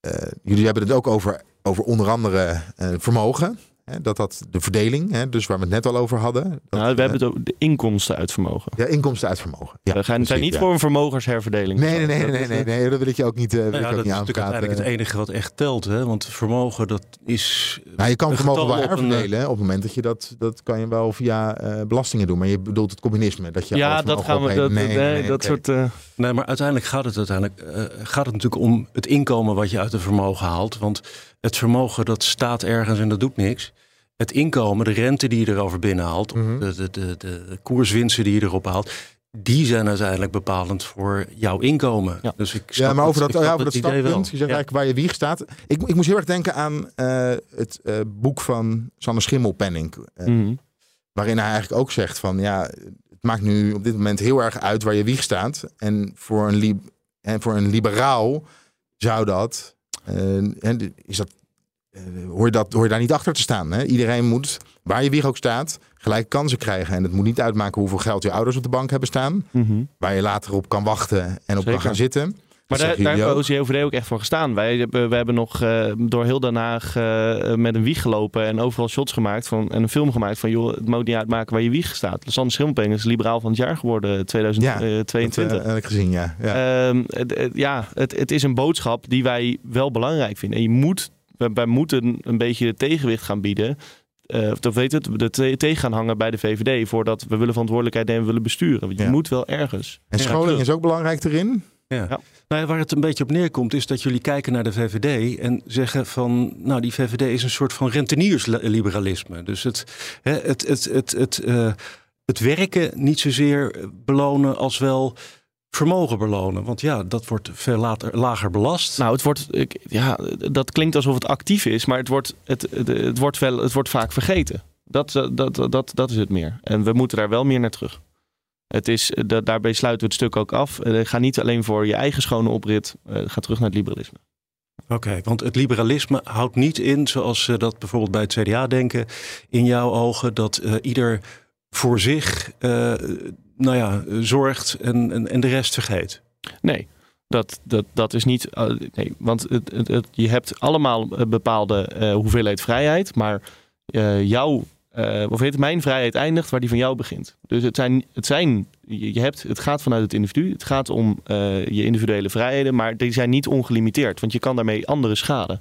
eh, jullie hebben het ook over, over onder andere eh, vermogen. Hè, dat dat de verdeling, hè, dus waar we het net al over hadden. Dat, Nou, we hebben het over de inkomsten uit vermogen. ja, inkomsten uit vermogen. Ja, we gaan, zijn niet ja. voor een vermogensherverdeling. Nee, nee, nee, Dat nee, nee, nee, dat wil ik je ook niet, eh, Nou ik ja, ook dat niet is natuurlijk uiteindelijk het enige wat echt telt. Hè? Want vermogen, dat is. Nou, je kan vermogen wel een, eh, herverdelen. Op het moment dat je dat, dat kan je wel via eh, belastingen doen. Maar je bedoelt het communisme. Dat je ja, dat gaan we. Dat, nee, Nee, nee, dat soort. eh, Nee, maar uiteindelijk gaat het uiteindelijk eh, gaat het natuurlijk om het inkomen wat je uit het vermogen haalt. Want het vermogen dat staat ergens en dat doet niks. Het inkomen, de rente die je erover binnenhaalt, Mhm. de, de, de, de koerswinsten die je erop haalt, die zijn uiteindelijk bepalend voor jouw inkomen. Ja. Dus ik Ja, maar over dat, ja, over dat. Je zegt Ja. eigenlijk waar je wieg staat. Ik, ik moest heel erg denken aan eh, het eh, boek van Sanne Schimmelpenning. mhm. Waarin hij eigenlijk ook zegt van ja, het maakt nu op dit moment heel erg uit waar je wieg staat. En voor een, lib en voor een liberaal zou dat, is dat, eh, hoor, je dat, hoor je daar niet achter te staan. Hè? Iedereen moet, waar je wieg ook staat, gelijke kansen krijgen. En het moet niet uitmaken hoeveel geld je ouders op de bank hebben staan. Mhm. Waar je later op kan wachten en op kan gaan zitten. Maar Dat daar, daar heeft ook. OCOVD ook echt voor gestaan. Wij hebben, wij hebben nog eh, door heel Den Haag eh, met een wieg gelopen en overal shots gemaakt van, en een film gemaakt van joh, het moet niet uitmaken waar je wieg staat. Sander Schimmelpenning is liberaal van het jaar geworden Ja, 2022. Dat eh, heb ik gezien, ja. ja. Ehm, het, ja, het, het is een boodschap die wij wel belangrijk vinden. En je moet, wij, wij moeten een beetje het tegenwicht gaan bieden. of dat weet het, de te- tegen gaan hangen bij de VVD. Voordat we willen verantwoordelijkheid nemen, willen besturen. Want je Ja. moet wel ergens. en ja, scholing is ook belangrijk erin. Ja. Ja. Nou ja, waar het een beetje op neerkomt is dat jullie kijken naar de VVD en zeggen van, nou die VVD is een soort van renteniersliberalisme. Dus het, hè, het, het, het, het, eh, het werken niet zozeer belonen als wel vermogen belonen. Want ja, dat wordt veel later, lager belast. Nou, het wordt, ik, ja, dat klinkt alsof het actief is, maar het wordt, het, het, het wordt, wel, het wordt vaak vergeten. Dat, eh, dat, dat, dat is het meer. En we moeten daar wel meer naar terug. Het is, eh, da- daarbij sluiten we het stuk ook af. Eh, Ga niet alleen voor je eigen schone oprit. eh, Ga terug naar het liberalisme. Oké, want het liberalisme houdt niet in, zoals ze dat bijvoorbeeld bij het CDA denken, in jouw ogen, dat eh, ieder voor zich nou ja, zorgt en, en, en de rest vergeet. Nee, dat, dat, dat is niet. nee, want het, het, het- je hebt allemaal een bepaalde hoeveelheid vrijheid, maar jouw. Eh, of heet mijn vrijheid eindigt waar die van jou begint. Dus het zijn, het zijn je, hebt, het gaat vanuit het individu. Het gaat om eh, je individuele vrijheden, maar die zijn niet ongelimiteerd, want je kan daarmee anderen schaden.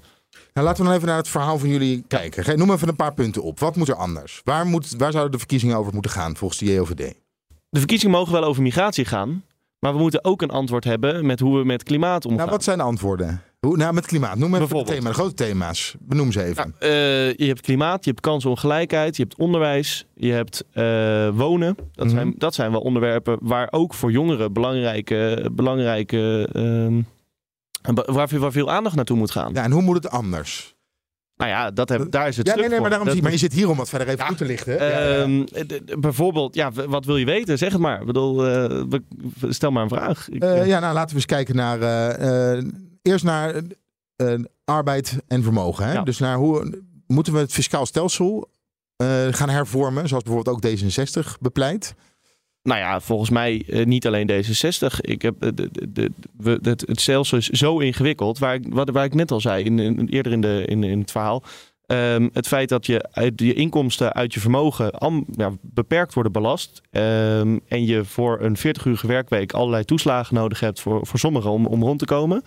Nou, laten we dan even naar het verhaal van jullie kijken. Noem even een paar punten op. Wat moet er anders? Waar, moet, waar zouden de verkiezingen over moeten gaan volgens de JOVD? De verkiezingen mogen wel over migratie gaan, maar we moeten ook een antwoord hebben met hoe we met klimaat omgaan. Nou, wat zijn de antwoorden? Hoe, nou, met klimaat. Noem even de, Bijvoorbeeld. thema, de grote thema's. Benoem ze even. Nou, eh, je hebt klimaat, je hebt kansenongelijkheid, je hebt onderwijs, je hebt eh, wonen. Dat, Mhm. zijn, dat zijn wel onderwerpen waar ook voor jongeren belangrijke, belangrijke ehm, waar, veel- waar veel aandacht naartoe moet gaan. Ja, en hoe moet het anders? Nou ja, dat heb, daar is het Ja, nee, nee, maar daarom zie je. Maar je zit hier om wat verder even Ja, toe te lichten. Ja, ja, ja. Ehm, d- d- bijvoorbeeld, ja, wat wil je weten? Zeg het maar. Ik bedoel, eh, stel maar een vraag. Ik, Eh, eh, ja, nou laten we eens kijken naar. Eh, eh, eerst naar eh, arbeid en vermogen. Hè? Ja. Dus naar hoe moeten we het fiscaal stelsel eh, gaan hervormen, zoals bijvoorbeeld ook D66 bepleit. Nou ja, volgens mij eh, niet alleen D66. Ik heb, eh, de, de, de, het, het stelsel is zo ingewikkeld, waar ik, wat, waar ik net al zei, in, in- eerder in, de, in, in het verhaal. Ehm, het feit dat je uit je inkomsten uit je vermogen am- ja, beperkt worden belast. ehm, en je voor een 40-urige werkweek allerlei toeslagen nodig hebt voor, voor sommigen om, om rond te komen.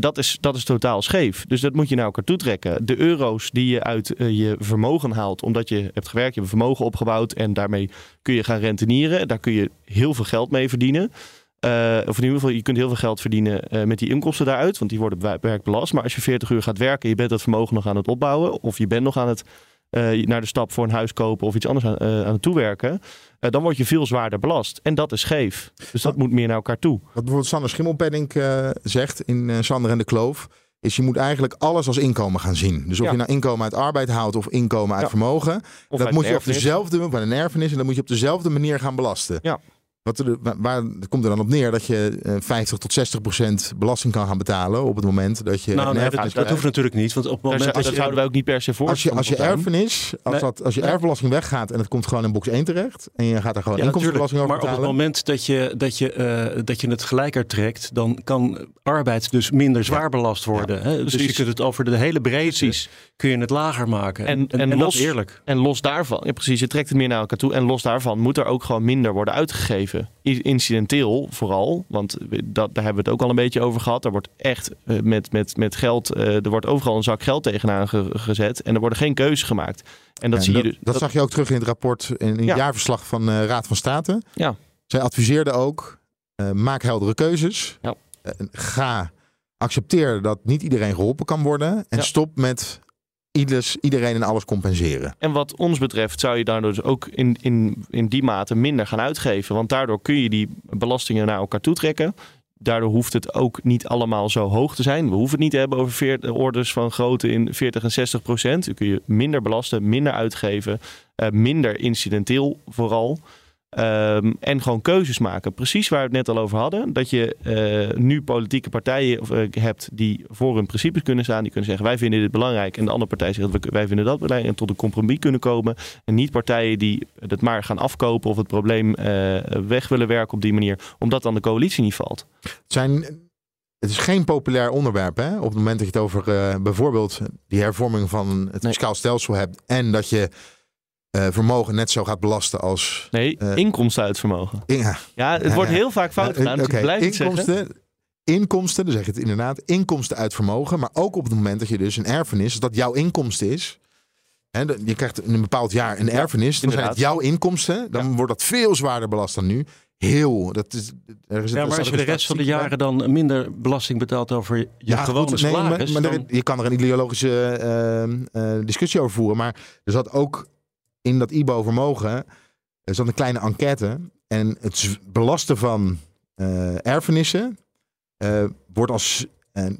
Dat is, dat is totaal scheef. Dus dat moet je naar elkaar toetrekken. De euro's die je uit eh, je vermogen haalt, omdat je hebt gewerkt, je hebt vermogen opgebouwd en daarmee kun je gaan rentenieren. Daar kun je heel veel geld mee verdienen. Eh, of in ieder geval, je kunt heel veel geld verdienen eh, met die inkomsten daaruit, want die worden beperkt belast. Maar als je 40 uur gaat werken, je bent dat vermogen nog aan het opbouwen, of je bent nog aan het naar de stap voor een huis kopen of iets anders aan, eh, aan toewerken, eh, dan word je veel zwaarder belast. En dat is scheef. Dus dat moet meer naar elkaar toe. Wat bijvoorbeeld Sander Schimmelpenning eh, zegt in eh, Sander en de Kloof. Is je moet eigenlijk alles als inkomen gaan zien. Dus of Ja. je nou inkomen uit arbeid houdt of inkomen uit Ja. vermogen. Of dat moet je op dezelfde, bij een erfenis, en dat moet je op dezelfde manier gaan belasten. Ja. Wat er, waar, komt er dan op neer dat je eh, 50 tot 60 procent belasting kan gaan betalen op het moment dat je Nou, nee, dat, hoeft natuurlijk niet. Want op het moment dat dat je... zouden wij ook niet per se voor. Als je, als je erfenis, als, Nee. dat, als je erfbelasting weggaat en het komt gewoon in box 1 terecht en je gaat daar gewoon Ja, inkomstenbelasting over maar op het moment dat je, dat, je, eh, dat je het gelijker trekt, dan kan arbeid dus minder zwaar belast worden. hè? Dus je kunt het over de hele breedte kun je het lager maken. En- en dat los- is eerlijk. En los daarvan, ja precies, je trekt het meer naar elkaar toe. En los daarvan moet er ook gewoon minder worden uitgegeven. Incidenteel vooral, want dat, daar hebben we het ook al een beetje over gehad. Er wordt echt eh, met, met, met geld, eh, er wordt overal een zak geld tegenaan ge- gezet. En er worden geen keuzes gemaakt. En dat Ja, zie je dat, dus. dat zag je ook terug in het rapport in het Ja. jaarverslag van de Raad van State. Ja. Zij adviseerde ook: maak heldere keuzes. Ja. Ga accepteer dat niet iedereen geholpen kan worden. En stop met ieders, iedereen en alles compenseren. En wat ons betreft zou je daardoor dus ook in, in, in die mate minder gaan uitgeven. Want daardoor kun je die belastingen naar elkaar toetrekken. Daardoor hoeft het ook niet allemaal zo hoog te zijn. We hoeven het niet te hebben over veert- orders van grootte in 40 en 60 procent. Dan kun je minder belasten, minder uitgeven, eh, minder incidenteel vooral. Ehm, en gewoon keuzes maken. Precies waar we het net al over hadden. Dat je eh, nu politieke partijen of, eh, hebt die voor hun principes kunnen staan. Die kunnen zeggen wij vinden dit belangrijk. En de andere partij zegt "We- wij vinden dat belangrijk. En tot een compromis kunnen komen. En niet partijen die het maar gaan afkopen of het probleem eh, weg willen werken op die manier. Omdat dan de coalitie niet valt. Het, zijn, het is geen populair onderwerp. Hè? Op het moment dat je het over bijvoorbeeld die hervorming van het Nee. fiscaal stelsel hebt. En dat je eh, vermogen net zo gaat belasten als. Nee, Eh, inkomsten uit vermogen. Ja, Ja, het Ja, wordt ja. heel vaak fout Ja, gedaan. Dus oké, ik blijf het zeggen. inkomsten, inkomsten, dan zeg je het inderdaad, inkomsten uit vermogen, maar ook op het moment dat je dus een erfenis, dat jouw inkomsten is. Hè, je krijgt in een bepaald jaar een erfenis, dan zijn het jouw inkomsten, dan wordt dat veel zwaarder belast dan nu. Heel. Dat is, er is, Ja, maar als je de rest van de jaren dan minder belasting betaalt over je ja, gewone goed, nee, salaris... maar, maar dan- er- je kan er een ideologische eh, discussie over voeren. Maar er zat ook in dat IBO-vermogen er zat een kleine enquête. En het belasten van eh, erfenissen eh, wordt als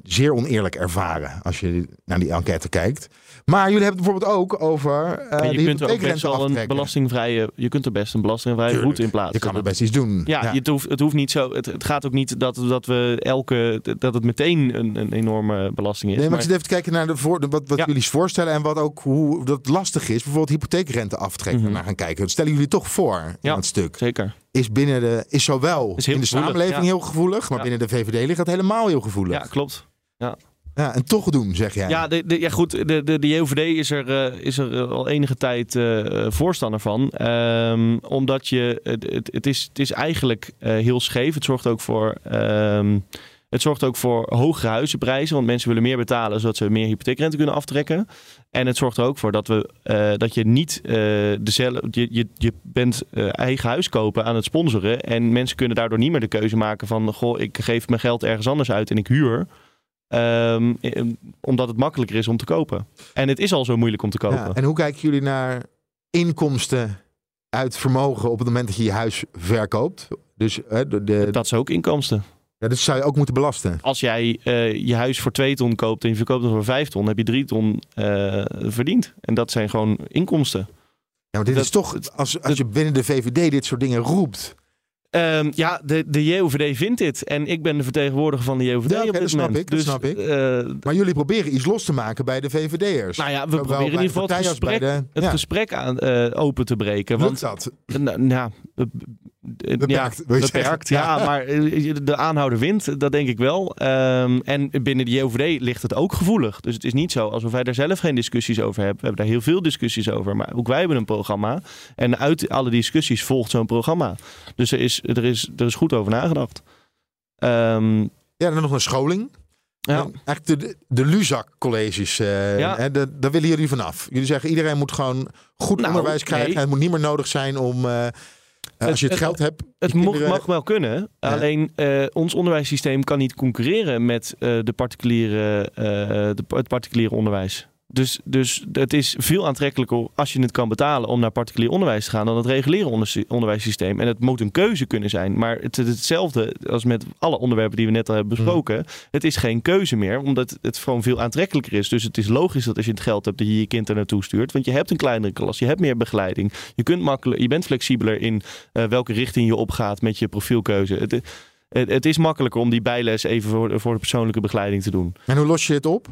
zeer oneerlijk ervaren als je naar die enquête kijkt. Maar jullie hebben het bijvoorbeeld ook over eh En de je kunt er ook best wel een belastingvrije, je kunt er best een belastingvrije Tuurlijk. route in plaatsen. Je kan er Dat- best iets doen. Ja, het, hoeft, het hoeft niet zo. Het, het gaat ook niet dat, dat we elke dat het meteen een, een enorme belasting is. Nee, maar ik zit even te kijken naar de voor, wat, wat Ja. jullie voorstellen en wat ook hoe dat lastig is. Bijvoorbeeld hypotheekrente aftrekken. Naar gaan kijken. Dat stellen jullie toch voor in Ja. het stuk. Zeker. Is binnen de is zowel Is in de samenleving ja. heel gevoelig, maar Ja. binnen de VVD ligt dat helemaal heel gevoelig. Ja, Ja, klopt. en toch doen, zeg jij. Ja, de, de, ja goed. De, de, de JOVD is er, eh, is er eh, al enige tijd eh, voorstander van. Ehm, omdat je. Het, het, het, is, het is eigenlijk heel scheef. Het zorgt ook voor. ehm, het zorgt ook voor hogere huizenprijzen, want mensen willen meer betalen zodat ze meer hypotheekrente kunnen aftrekken. En het zorgt er ook voor dat, we, eh, dat je niet eh, dezelfde. Je, je, je bent eh, eigen huis kopen aan het sponsoren. En mensen kunnen daardoor niet meer de keuze maken van: Goh, ik geef mijn geld ergens anders uit en ik huur. Ehm, eh, omdat het makkelijker is om te kopen. En het is al zo moeilijk om te kopen. Ja, en hoe kijken jullie naar inkomsten uit vermogen op het moment dat je je huis verkoopt? Dus de, Dat is ook inkomsten. Ja, dat zou je ook moeten belasten. Als jij eh, je huis voor 2 ton koopt en je verkoopt het voor 5 ton, heb je 3 ton eh, verdiend. En dat zijn gewoon inkomsten. Ja, maar dit Dat- is toch, als, als je binnen de VVD dit soort dingen roept. Ehm, ja, de, de JOVD vindt dit. En ik ben de vertegenwoordiger van de JOVD Ja, oké, op dit dat snap moment. ik, dat dus, snap ik. eh, Maar jullie proberen iets los te maken bij de VVD'ers. nou ja, we Zowel proberen in ieder geval het gesprek, de- het gesprek aan, open te breken. Lukt Want dat? Nou, nou, Beperkt, ja, beperkt, ja, Ja. maar eh, de aanhouder wint, dat denk ik wel. Ehm, en binnen de JOVD ligt het ook gevoelig. Dus het is niet zo alsof wij daar zelf geen discussies over hebben. We hebben daar heel veel discussies over. Maar ook wij hebben een programma. En uit alle discussies volgt zo'n programma. Dus er is, er, is, er is goed over nagedacht. Ehm, Ja, dan nog een scholing. ja. En Eigenlijk de, de Luzak-colleges, eh, Ja. daar willen jullie vanaf. Jullie zeggen iedereen moet gewoon goed Nou, onderwijs krijgen. nee. Het moet niet meer nodig zijn om, eh, als je het, het- geld hebt... Het mag, kinderen- mag wel kunnen. Ja. Alleen eh, ons onderwijssysteem kan niet concurreren met eh, de particuliere, eh, de, het particuliere onderwijs. Dus, dus het is veel aantrekkelijker als je het kan betalen om naar particulier onderwijs te gaan dan het reguliere onder- onderwijssysteem. En het moet een keuze kunnen zijn. Maar het is hetzelfde als met alle onderwerpen die we net al hebben besproken. Het is geen keuze meer, omdat het gewoon veel aantrekkelijker is. Dus het is logisch dat als je het geld hebt, dat je je kind er naartoe stuurt. Want je hebt een kleinere klas, je hebt meer begeleiding. Je, kunt makkelijk, je bent flexibeler in eh, welke richting je opgaat met je profielkeuze. Het, het, het is makkelijker om die bijles even voor, voor de persoonlijke begeleiding te doen. En hoe los je het op?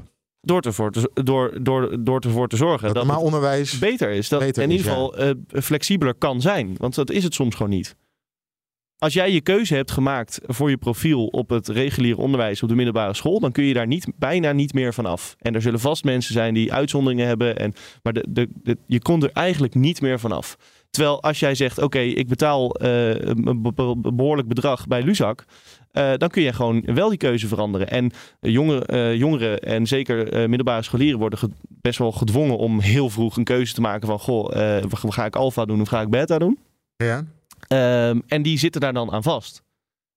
Door, ervoor te, door, door, door ervoor te zorgen Dat dat onderwijs... beter is. Dat beter in ieder geval eh, flexibeler kan zijn. Want dat is het soms gewoon niet. Als jij je keuze hebt gemaakt voor je profiel op het reguliere onderwijs op de middelbare school, dan kun je daar niet, bijna niet meer van af. En er zullen vast mensen zijn die uitzonderingen hebben. En, maar de, de, de, je komt er eigenlijk niet meer van af. Terwijl als jij zegt, oké, ik betaal eh, een be- be- behoorlijk bedrag bij Luzak. eh, dan kun je gewoon wel die keuze veranderen. En eh, jongeren, jongeren en zeker middelbare scholieren worden best wel gedwongen om heel vroeg een keuze te maken van... Goh, ga ik alfa doen of ga ik beta doen? Ja. Ehm, en die zitten daar dan aan vast.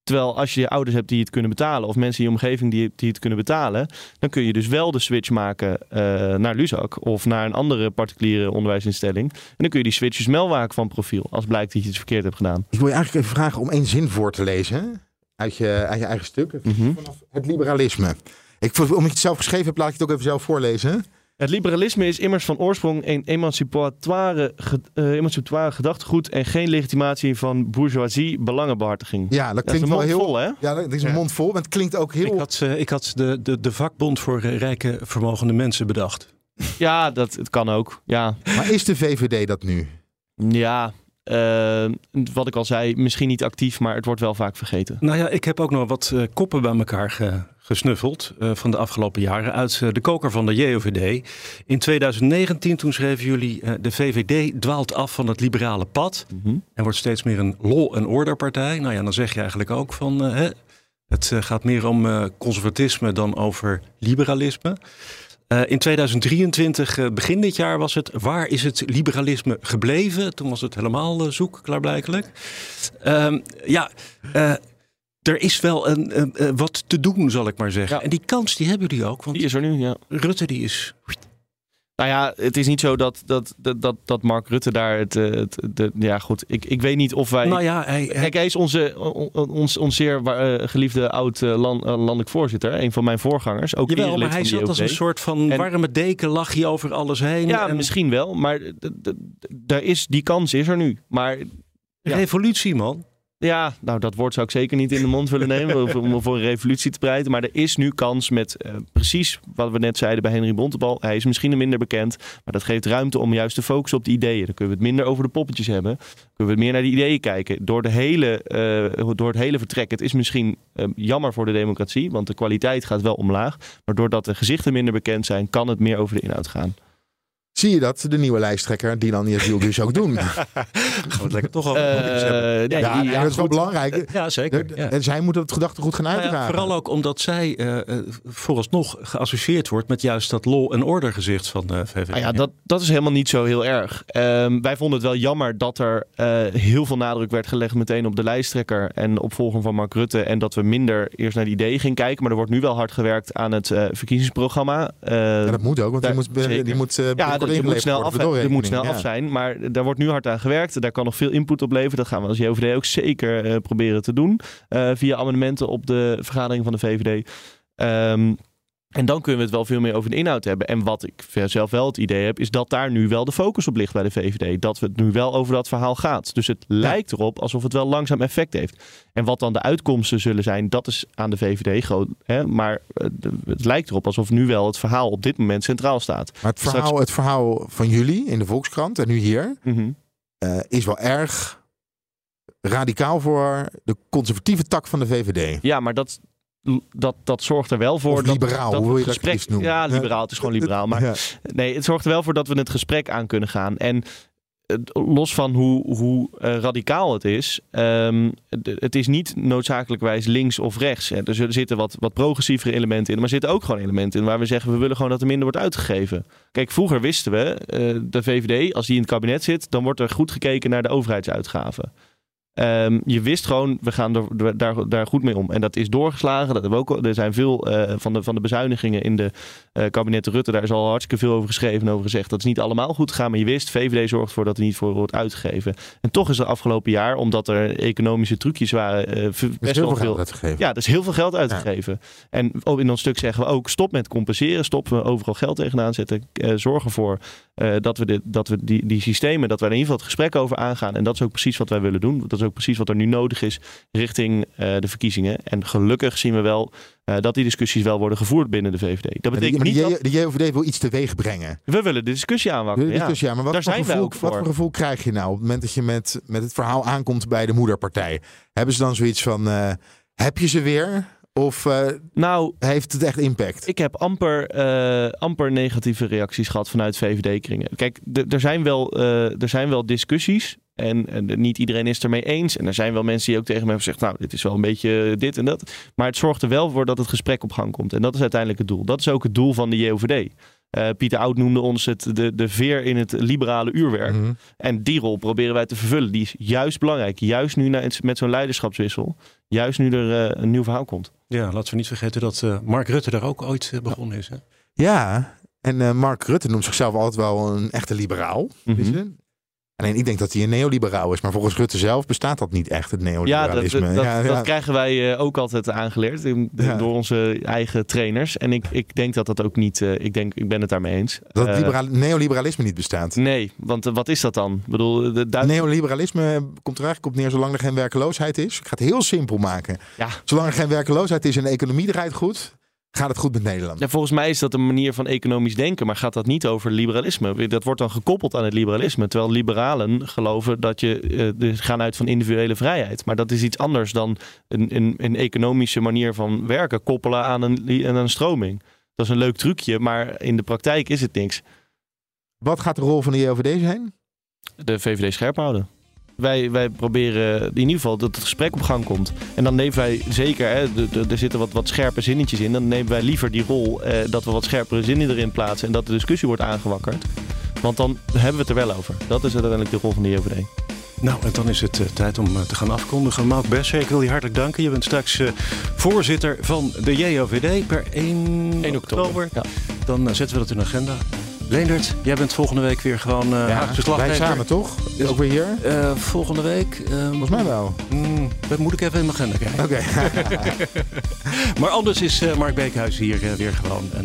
Terwijl als je ouders hebt die het kunnen betalen, of mensen in je omgeving die, die het kunnen betalen, dan kun je dus wel de switch maken eh, naar Luzak of naar een andere particuliere onderwijsinstelling. En dan kun je die switch dus wel maken van profiel, als blijkt dat je iets verkeerd hebt gedaan. Ik wil je eigenlijk even vragen om één zin voor te lezen? Uit, je, uit je eigen stuk. Mhm. Vanaf het liberalisme. Ik, omdat je het zelf geschreven hebt, laat ik het ook even zelf voorlezen. Het liberalisme is immers van oorsprong een emancipatoire, ge- eh, emancipatoire gedachtegoed en geen legitimatie van bourgeoisie belangenbehartiging. Ja, dat Dat is klinkt een wel heel... vol, hè? Ja, dat is een Ja. mond vol, maar het klinkt ook heel... Ik had, eh, ik had de, de, de vakbond voor rijke, vermogende mensen bedacht. Ja, dat het kan ook. Ja, Maar is de VVD dat nu? ja. eh, wat ik al zei, misschien niet actief, maar het wordt wel vaak vergeten. Nou ja, ik heb ook nog wat eh, koppen bij elkaar ge- gesnuffeld eh, van de afgelopen jaren uit eh, de koker van de JOVD. In 2019 toen schreven jullie eh, de VVD dwaalt af van het liberale pad Mhm. en wordt steeds meer een lol- en orderpartij. Nou ja, dan zeg je eigenlijk ook van hè, het gaat meer om conservatisme dan over liberalisme. In 2023, eh, begin dit jaar, was het waar is het liberalisme gebleven? Toen was het helemaal zoek, klaarblijkelijk. Ehm, ja, er is wel een, eh, eh, wat te doen, zal ik maar zeggen. Ja. En die kans die hebben jullie ook. Want Die is er nu, ja. Rutte die is... Nou ja, het is niet zo dat, dat, dat, dat, Mark Rutte daar het... eh, ja, goed. Ik, ik weet niet of wij... Nou ja, hij, hij- Kijk, hij is onze, on- on- ons, ons zeer eh, geliefde oud eh, land, eh, landelijk voorzitter. Een van mijn voorgangers. Ook jawel, maar hij zat als een soort van En- warme deken, lag hij over alles heen. Ja, en misschien wel. Maar daar is, die kans is er nu. Maar ja. revolutie, man. Ja, nou dat woord zou ik zeker niet in de mond willen nemen om voor een revolutie te breiden. Maar er is nu kans met eh, precies wat we net zeiden bij Henry Bontebal. Hij is misschien minder bekend, maar dat geeft ruimte om juist te focussen op de ideeën. Dan kunnen we het minder over de poppetjes hebben. Dan kunnen we meer naar die ideeën kijken. Door, de hele, eh, door het hele vertrek. Het is misschien eh, jammer voor de democratie, want de kwaliteit gaat wel omlaag. Maar doordat de gezichten minder bekend zijn, kan het meer over de inhoud gaan. Zie je dat de nieuwe lijsttrekker Dylan Yazil dus ook doen? Gaan we het lekker toch over Eh, ja, dat is wel belangrijk. Ja, zeker. De- Ja. En zij moeten het gedachtegoed gaan Nou ja, uitdragen. vooral ook omdat zij eh, eh, vooralsnog geassocieerd wordt met juist dat law en order gezicht van de VVD. Nou ja, dat, dat is helemaal niet zo heel erg. Ehm, wij vonden het wel jammer dat er eh, heel veel nadruk werd gelegd meteen op de lijsttrekker en opvolger van Mark Rutte. En dat we minder eerst naar die ideeën gingen kijken. Maar er wordt nu wel hard gewerkt aan het eh, verkiezingsprogramma. Eh, Ja, dat moet ook, want die moet, die moet, je moet snel, af, je moet snel af zijn. Maar daar wordt nu hard aan gewerkt. Daar kan nog veel input op leveren. Dat gaan we als JOVD ook zeker eh, proberen te doen. eh, via amendementen op de vergadering van de VVD. Ehm, en dan kunnen we het wel veel meer over de inhoud hebben. En wat ik zelf wel het idee heb, is dat daar nu wel de focus op ligt bij de VVD. Dat het nu wel over dat verhaal gaat. Dus het lijkt erop alsof het wel langzaam effect heeft. En wat dan de uitkomsten zullen zijn, dat is aan de VVD groot. Hè? Maar eh, het lijkt erop alsof nu wel het verhaal op dit moment centraal staat. Maar het verhaal, het verhaal van jullie in de Volkskrant en nu hier Mhm. eh, is wel erg radicaal voor de conservatieve tak van de VVD. Ja, maar dat, dat, dat zorgt er wel voor. Of dat, liberaal, dat hoe wil je het dat het liefst noemen? Ja, liberaal. Het is gewoon liberaal. Maar Ja. Nee, het zorgt er wel voor dat we het gesprek aan kunnen gaan. En eh, los van hoe, hoe eh, radicaal het is, d- het is niet noodzakelijkwijs links of rechts. Hè. Er zitten wat, wat progressievere elementen in, maar er zitten ook gewoon elementen in waar we zeggen we willen gewoon dat er minder wordt uitgegeven. Kijk, vroeger wisten we, eh, de VVD, als die in het kabinet zit, dan wordt er goed gekeken naar de overheidsuitgaven. Ehm, je wist gewoon, we gaan er, daar, daar goed mee om. En dat is doorgeslagen. Dat hebben we ook, er zijn veel eh, van, de, van de bezuinigingen in de uh, kabinetten Rutte. Daar is al hartstikke veel over geschreven en over gezegd. Dat is niet allemaal goed gegaan. Maar je wist, VVD zorgt ervoor dat er niet voor wordt uitgegeven. En toch is er afgelopen jaar, omdat er economische trucjes waren, uh, best heel wel veel geld uitgegeven. Ja, er is heel veel geld uitgegeven. En in ons stuk zeggen we ook, stop met compenseren. Stop we overal geld tegenaan zetten. zorg ervoor dat we, dit, dat we die, die systemen, dat we er in ieder geval het gesprek over aangaan. En dat is ook precies wat wij willen doen. Dat is ook precies wat er nu nodig is richting uh, de verkiezingen. En gelukkig zien we wel uh, dat die discussies wel worden gevoerd binnen de VVD. Dat betekent die, niet de, dat... de JOVD wil iets teweeg brengen. We willen de discussie aanwakkeren. De discussie, ja. Maar wat, Daar voor zijn gevoel, wij ook voor. wat voor gevoel krijg je nou op het moment dat je met, met het verhaal aankomt bij de moederpartij? Hebben ze dan zoiets van, uh, heb je ze weer? Of uh, nou, heeft het echt impact? Ik heb amper, uh, amper negatieve reacties gehad vanuit VVD-kringen. Kijk, er zijn, wel, uh, er zijn wel discussies. En, en, niet iedereen is het ermee eens. En er zijn wel mensen die ook tegen me hebben gezegd: Nou, dit is wel een beetje dit en dat. Maar het zorgt er wel voor dat het gesprek op gang komt. En dat is uiteindelijk het doel. Dat is ook het doel van de JOVD. Uh, Pieter Oud noemde ons het, de, de veer in het liberale uurwerk. Mhm. En die rol proberen wij te vervullen. Die is juist belangrijk. Juist nu met zo'n leiderschapswissel. Juist nu er uh, een nieuw verhaal komt. Ja, laten we niet vergeten dat uh, Mark Rutte daar ook ooit begonnen is. Hè? Ja, en Mark Rutte noemt zichzelf altijd wel een echte liberaal. Weet je? Alleen ik denk dat hij een neoliberaal is. Maar volgens Rutte zelf bestaat dat niet echt, het Ja, neoliberalisme. dat, dat, Ja, dat ja. krijgen wij uh, ook altijd aangeleerd door onze eigen trainers. En ik, ik denk dat dat ook niet, uh, ik, denk, ik ben het daarmee eens. Dat Eh, libera- neoliberalisme niet bestaat. nee, want uh, wat is dat dan? Ik bedoel, de Duits- Neoliberalisme komt er eigenlijk op neer zolang er geen werkeloosheid is. Ik ga het heel simpel maken. Ja. Zolang er geen werkeloosheid is en de economie draait goed, gaat het goed met Nederland. Ja, volgens mij is dat een manier van economisch denken, maar gaat dat niet over liberalisme? Dat wordt dan gekoppeld aan het liberalisme. Terwijl liberalen geloven dat je eh, dus gaan uit van individuele vrijheid. Maar dat is iets anders dan een, een, een economische manier van werken koppelen aan een, aan een stroming. Dat is een leuk trucje, maar in de praktijk is het niks. Wat gaat de rol van de JOVD zijn? De VVD scherp houden. Wij, wij proberen in ieder geval dat het gesprek op gang komt. En dan nemen wij zeker, hè, de- de- er zitten wat, wat scherpe zinnetjes in. Dan nemen wij liever die rol eh, dat we wat scherpere zinnen erin plaatsen. En dat de discussie wordt aangewakkerd. Want dan hebben we het er wel over. Dat is uiteindelijk de rol van de JOVD. Nou, en dan is het eh, tijd om eh, te gaan afkondigen. Mauk Besser, ik wil je hartelijk danken. Je bent straks eh, voorzitter van de JOVD per 1, 1 oktober. Ja. Dan zetten we dat in de agenda. Leendert, jij bent volgende week weer gewoon uh, Ja, wij samen toch? Ook weer hier? Eh, volgende week. eh, Volgens mij wel. mm, dat moet ik even in mijn agenda kijken. Oké. Maar anders is Mark Beekhuis hier weer gewoon. En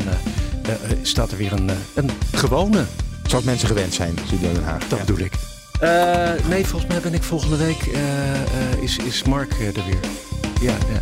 staat er weer een, een gewone. Zoals mensen gewend zijn, Studio Den Haag. Dat Ja. bedoel ik. Nee, volgens mij ben ik volgende week. is, is Mark er weer? Ja, ja.